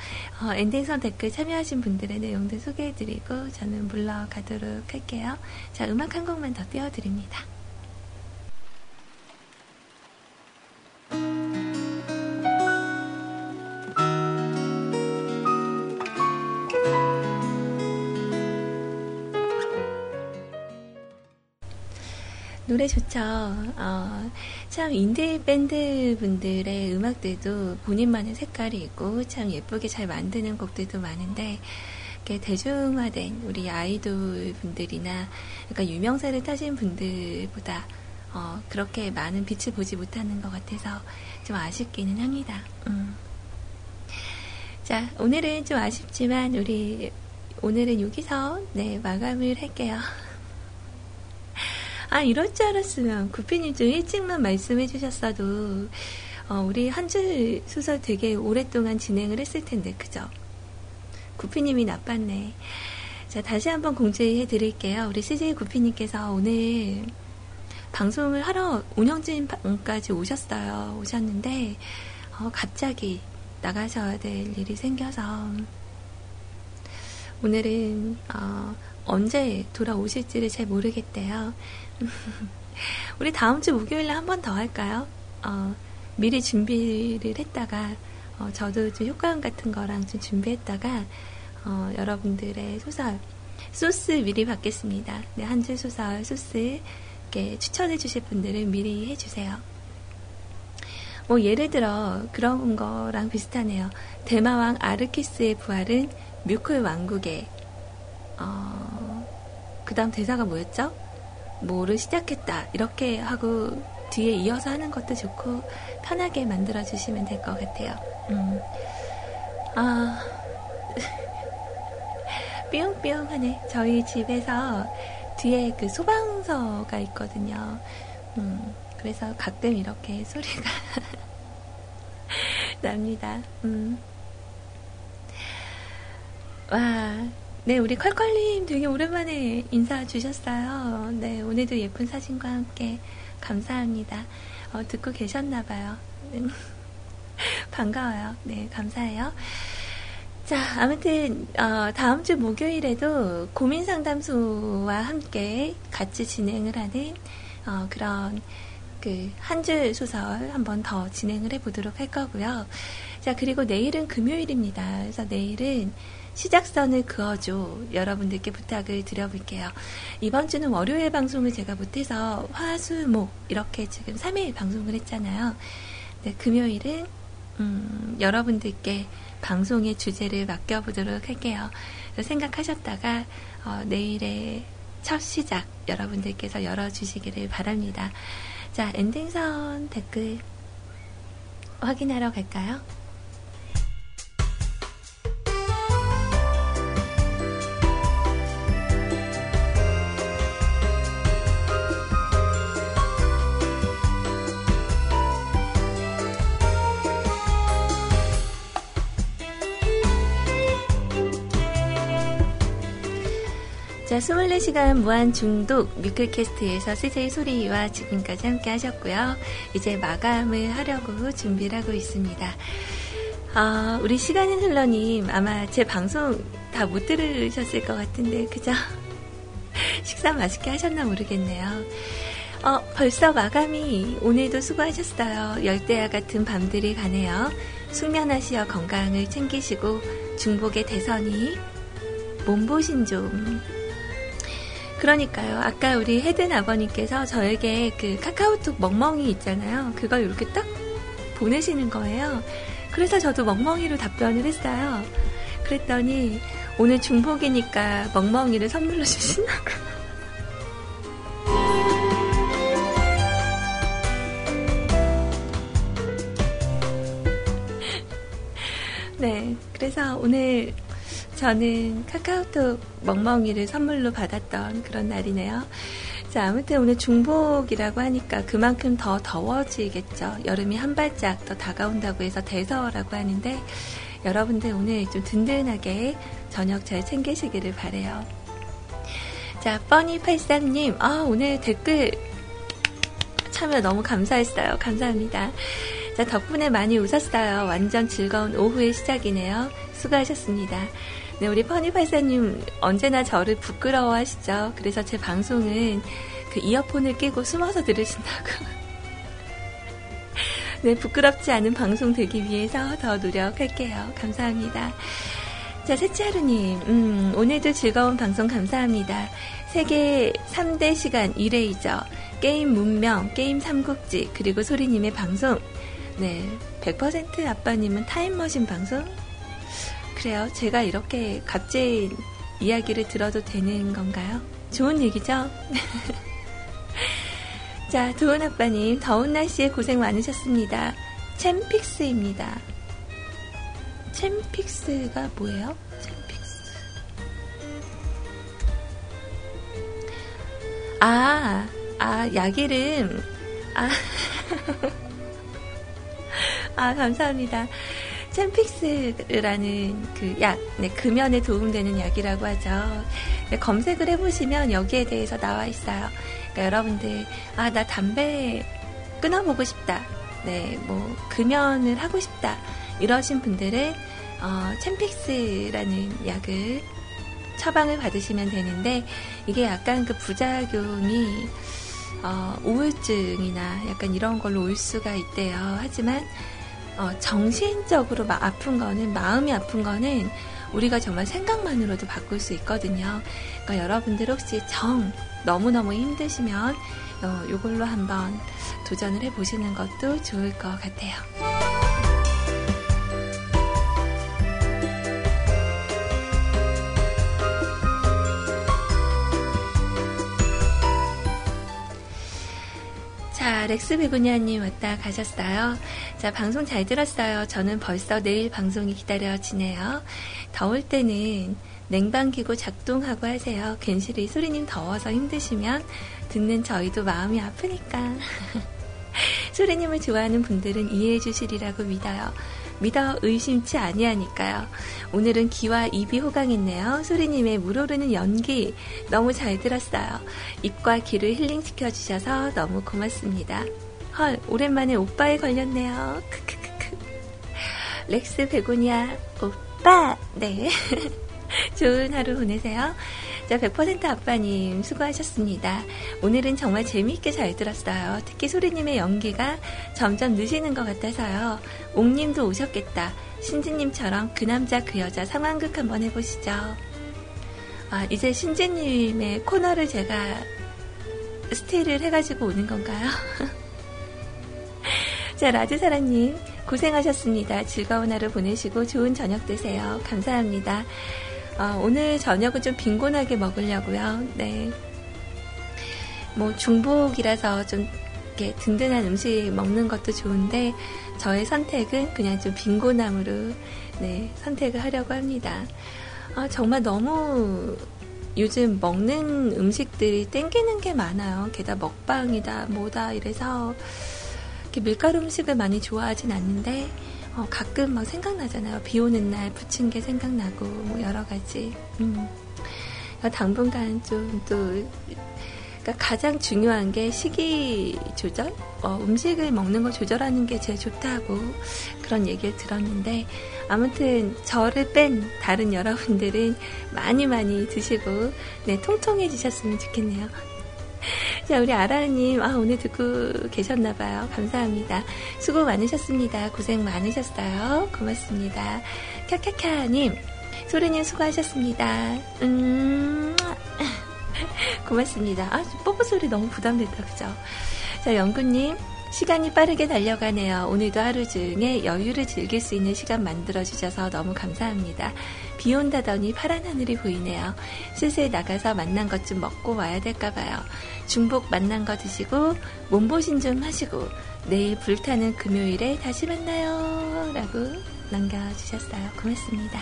어, 엔딩선 댓글 참여하신 분들의 내용들 소개해드리고 저는 물러가도록 할게요. 자, 음악 한 곡만 더 띄워드립니다. 노래 좋죠. 어, 참 인디 밴드 분들의 음악들도 본인만의 색깔이 있고 참 예쁘게 잘 만드는 곡들도 많은데 대중화된 우리 아이돌 분들이나 약간 유명세를 타신 분들보다 어, 그렇게 많은 빛을 보지 못하는 것 같아서 좀 아쉽기는 합니다. 음. 자, 오늘은 좀 아쉽지만 우리 오늘은 여기서 네 마감을 할게요. 아, 이럴 줄 알았으면 구피님 좀 일찍만 말씀해 주셨어도, 어, 우리 한 줄 소설 되게 오랫동안 진행을 했을 텐데, 그죠? 구피님이 나빴네. 자, 다시 한번 공지해 드릴게요. 우리 CJ 구피님께서 오늘 방송을 하러 운영진 방까지 오셨어요. 오셨는데, 어, 갑자기 나가셔야 될 일이 생겨서, 오늘은, 어, 언제 돌아오실지를 잘 모르겠대요. 우리 다음 주 목요일에 한 번 더 할까요? 어, 미리 준비를 했다가, 어, 저도 좀 효과음 같은 거랑 좀 준비했다가, 어, 여러분들의 소설, 소스 미리 받겠습니다. 네, 한 줄 소설, 소스, 이렇게 추천해 주실 분들은 미리 해주세요. 뭐, 예를 들어, 그런 거랑 비슷하네요. 대마왕 아르키스의 부활은 뮤클 왕국의, 어, 그 다음 대사가 뭐였죠? 뭐를 시작했다. 이렇게 하고 뒤에 이어서 하는 것도 좋고, 편하게 만들어 주시면 될 것 같아요. 음. 아, 삐용삐용하네. 저희 집에서 뒤에 그 소방서가 있거든요. 음, 그래서 가끔 이렇게 소리가 납니다. 음. 와, 네, 우리 컬컬님 되게 오랜만에 인사 주셨어요. 네, 오늘도 예쁜 사진과 함께 감사합니다. 어, 듣고 계셨나봐요. 반가워요. 네, 감사해요. 자, 아무튼 어, 다음 주 목요일에도 고민 상담소와 함께 같이 진행을 하는 어, 그런 그 한 줄 소설 한번 더 진행을 해보도록 할 거고요. 자, 그리고 내일은 금요일입니다. 그래서 내일은 시작선을 그어줘 여러분들께 부탁을 드려볼게요. 이번 주는 월요일 방송을 제가 못해서 화수목 이렇게 지금 3일 방송을 했잖아요. 네, 금요일은 음, 여러분들께 방송의 주제를 맡겨보도록 할게요. 생각하셨다가 어, 내일의 첫 시작 여러분들께서 열어주시기를 바랍니다. 자, 엔딩선 댓글 확인하러 갈까요? 자, 24시간 무한 중독 뮤클캐스트에서 CJ 소리와 지금까지 함께 하셨고요. 이제 마감을 하려고 준비를 하고 있습니다. 아, 우리 시간인 흘러님 아마 제 방송 다 못 들으셨을 것 같은데, 그죠? 식사 맛있게 하셨나 모르겠네요. 어, 벌써 마감이 오늘도 수고하셨어요. 열대야 같은 밤들이 가네요. 숙면하시어 건강을 챙기시고 중복의 대선이 몸보신 좀 그러니까요. 아까 우리 헤든 아버님께서 저에게 그 카카오톡 멍멍이 있잖아요. 그걸 이렇게 딱 보내시는 거예요. 그래서 저도 멍멍이로 답변을 했어요. 그랬더니 오늘 중복이니까 멍멍이를 선물로 주신다고. 네. 그래서 오늘 저는 카카오톡 멍멍이를 선물로 받았던 그런 날이네요. 자, 아무튼 오늘 중복이라고 하니까 그만큼 더 더워지겠죠. 여름이 한 발짝 더 다가온다고 해서 대서라고 하는데 여러분들 오늘 좀 든든하게 저녁 잘 챙기시기를 바래요. 자, 뻔히83님, 아, 오늘 댓글 참여 너무 감사했어요. 감사합니다. 자, 덕분에 많이 웃었어요. 완전 즐거운 오후의 시작이네요. 수고하셨습니다. 네, 우리 퍼니팔사님 언제나 저를 부끄러워하시죠. 그래서 제 방송은 그 이어폰을 끼고 숨어서 들으신다고. 네, 부끄럽지 않은 방송 되기 위해서 더 노력할게요. 감사합니다. 자, 셋째하루님, 음, 오늘도 즐거운 방송 감사합니다. 세계 3대 시간 1회이죠. 게임 문명, 게임 삼국지, 그리고 소리님의 방송. 네, 100% 아빠님은 타임머신 방송? 그래요. 제가 이렇게 값진 이야기를 들어도 되는 건가요? 좋은 얘기죠? 자, 도은 아빠님, 더운 날씨에 고생 많으셨습니다. 챔픽스입니다. 챔픽스가 뭐예요? 챔픽스. 아, 아, 약 이름. 아, 아, 감사합니다. 챔픽스라는 그 약, 네, 금연에 도움되는 약이라고 하죠. 네, 검색을 해보시면 여기에 대해서 나와 있어요. 그러니까 여러분들, 아, 나 담배 끊어보고 싶다. 네, 뭐, 금연을 하고 싶다. 이러신 분들은, 어, 챔픽스라는 약을 처방을 받으시면 되는데, 이게 약간 그 부작용이, 어, 우울증이나 약간 이런 걸로 올 수가 있대요. 하지만, 어, 정신적으로 막 아픈 거는, 마음이 아픈 거는 우리가 정말 생각만으로도 바꿀 수 있거든요. 그러니까 여러분들 혹시 정 너무너무 힘드시면, 어, 이걸로 한번 도전을 해보시는 것도 좋을 것 같아요. 자, 렉스 베고니아님 왔다 가셨어요. 자, 방송 잘 들었어요. 저는 벌써 내일 방송이 기다려지네요. 더울 때는 냉방기구 작동하고 하세요. 괜시리 소리님 더워서 힘드시면 듣는 저희도 마음이 아프니까. 소리님을 좋아하는 분들은 이해해 주시리라고 믿어요. 믿어 의심치 아니하니까요. 오늘은 귀와 입이 호강했네요. 소리님의 물오르는 연기 너무 잘 들었어요. 입과 귀를 힐링시켜 주셔서 너무 고맙습니다. 헐, 오랜만에 오빠에 걸렸네요. 크크크크. 렉스 베고니아 오빠. 네. 좋은 하루 보내세요. 자, 100% 아빠님 수고하셨습니다. 오늘은 정말 재미있게 잘 들었어요. 특히 소리님의 연기가 점점 느시는 것 같아서요. 옥님도 오셨겠다. 신지님처럼 그 남자 그 여자 상황극 한번 해보시죠. 아, 이제 신지님의 코너를 제가 스틸을 해가지고 오는 건가요? 자, 라즈사라님, 고생하셨습니다. 즐거운 하루 보내시고 좋은 저녁 되세요. 감사합니다. 어, 오늘 저녁은 좀 빈곤하게 먹으려고요. 네. 뭐 중복이라서 좀 이렇게 든든한 음식 먹는 것도 좋은데 저의 선택은 그냥 좀 빈곤함으로 네, 선택을 하려고 합니다. 아, 정말 너무 요즘 먹는 음식들이 땡기는 게 많아요. 게다가 먹방이다, 뭐다 이래서 밀가루 음식을 많이 좋아하진 않는데 어, 가끔 막 생각나잖아요. 비 오는 날 부침개 생각나고 뭐 여러 가지. 음. 당분간 좀 또 그러니까 가장 중요한 게 식이 조절, 어, 음식을 먹는 걸 조절하는 게 제일 좋다고 그런 얘기를 들었는데 아무튼 저를 뺀 다른 여러분들은 많이 많이 드시고 네 통통해지셨으면 좋겠네요. 자, 우리 아라님, 아, 오늘 듣고 계셨나봐요. 감사합니다. 수고 많으셨습니다. 고생 많으셨어요. 고맙습니다. 캬캬캬님, 소리님 수고하셨습니다. 음, 고맙습니다. 아, 뽀뽀 소리 너무 부담된다, 그죠? 자, 영구님, 시간이 빠르게 달려가네요. 오늘도 하루 중에 여유를 즐길 수 있는 시간 만들어주셔서 너무 감사합니다. 비 온다더니 파란 하늘이 보이네요. 슬슬 나가서 만난 것 좀 먹고 와야 될까봐요. 중복 만난 거 드시고 몸보신 좀 하시고 내일 불타는 금요일에 다시 만나요. 라고 남겨주셨어요. 고맙습니다.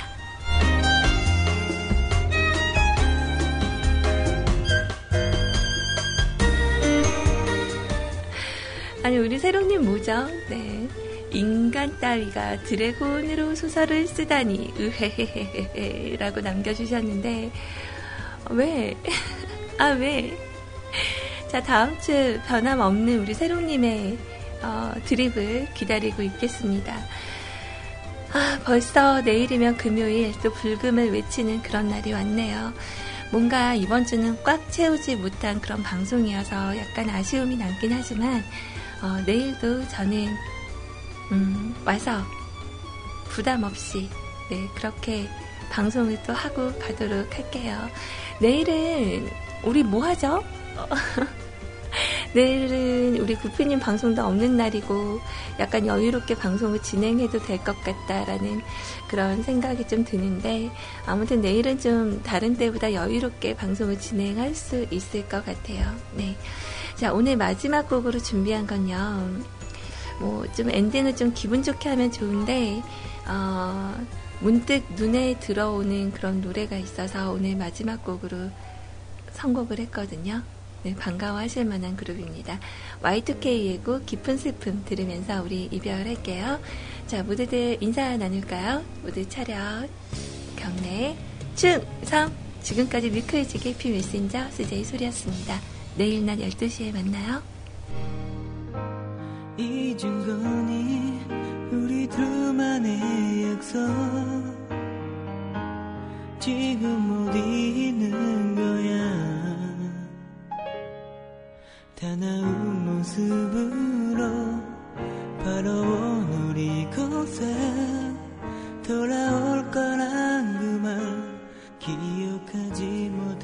아니 우리 새롱님 뭐죠? 네. 인간 따위가 드래곤으로 소설을 쓰다니 으헤헤헤헤 라고 남겨주셨는데 왜? 아 왜? 자 다음 주 변함없는 우리 새롱님의 어, 드립을 기다리고 있겠습니다. 아 벌써 내일이면 금요일 또 불금을 외치는 그런 날이 왔네요. 뭔가 이번 주는 꽉 채우지 못한 그런 방송이어서 약간 아쉬움이 남긴 하지만 어, 내일도 저는 음, 와서 부담 없이 네, 그렇게 방송을 또 하고 가도록 할게요. 내일은 우리 뭐 하죠? 내일은 우리 구피님 방송도 없는 날이고 약간 여유롭게 방송을 진행해도 될 것 같다라는 그런 생각이 좀 드는데 아무튼 내일은 좀 다른 때보다 여유롭게 방송을 진행할 수 있을 것 같아요. 네. 자, 오늘 마지막 곡으로 준비한 건요. 뭐, 좀 엔딩을 좀 기분 좋게 하면 좋은데, 어, 문득 눈에 들어오는 그런 노래가 있어서 오늘 마지막 곡으로 선곡을 했거든요. 네, 반가워하실 만한 그룹입니다. Y2K의 곡 깊은 슬픔 들으면서 우리 이별할게요. 자, 모두들 인사 나눌까요? 모두 차렷, 경례, 충성! 지금까지 뮤크이지 KP 메신저 CJ 소리였습니다. 내일 낮 12시에 만나요. 잊은 거니 우리 둘만의 약속. 지금 어디 있는 거야? 다나은 모습으로 바라온 우리 곳에 돌아올 거란 그 말 기억하지 못하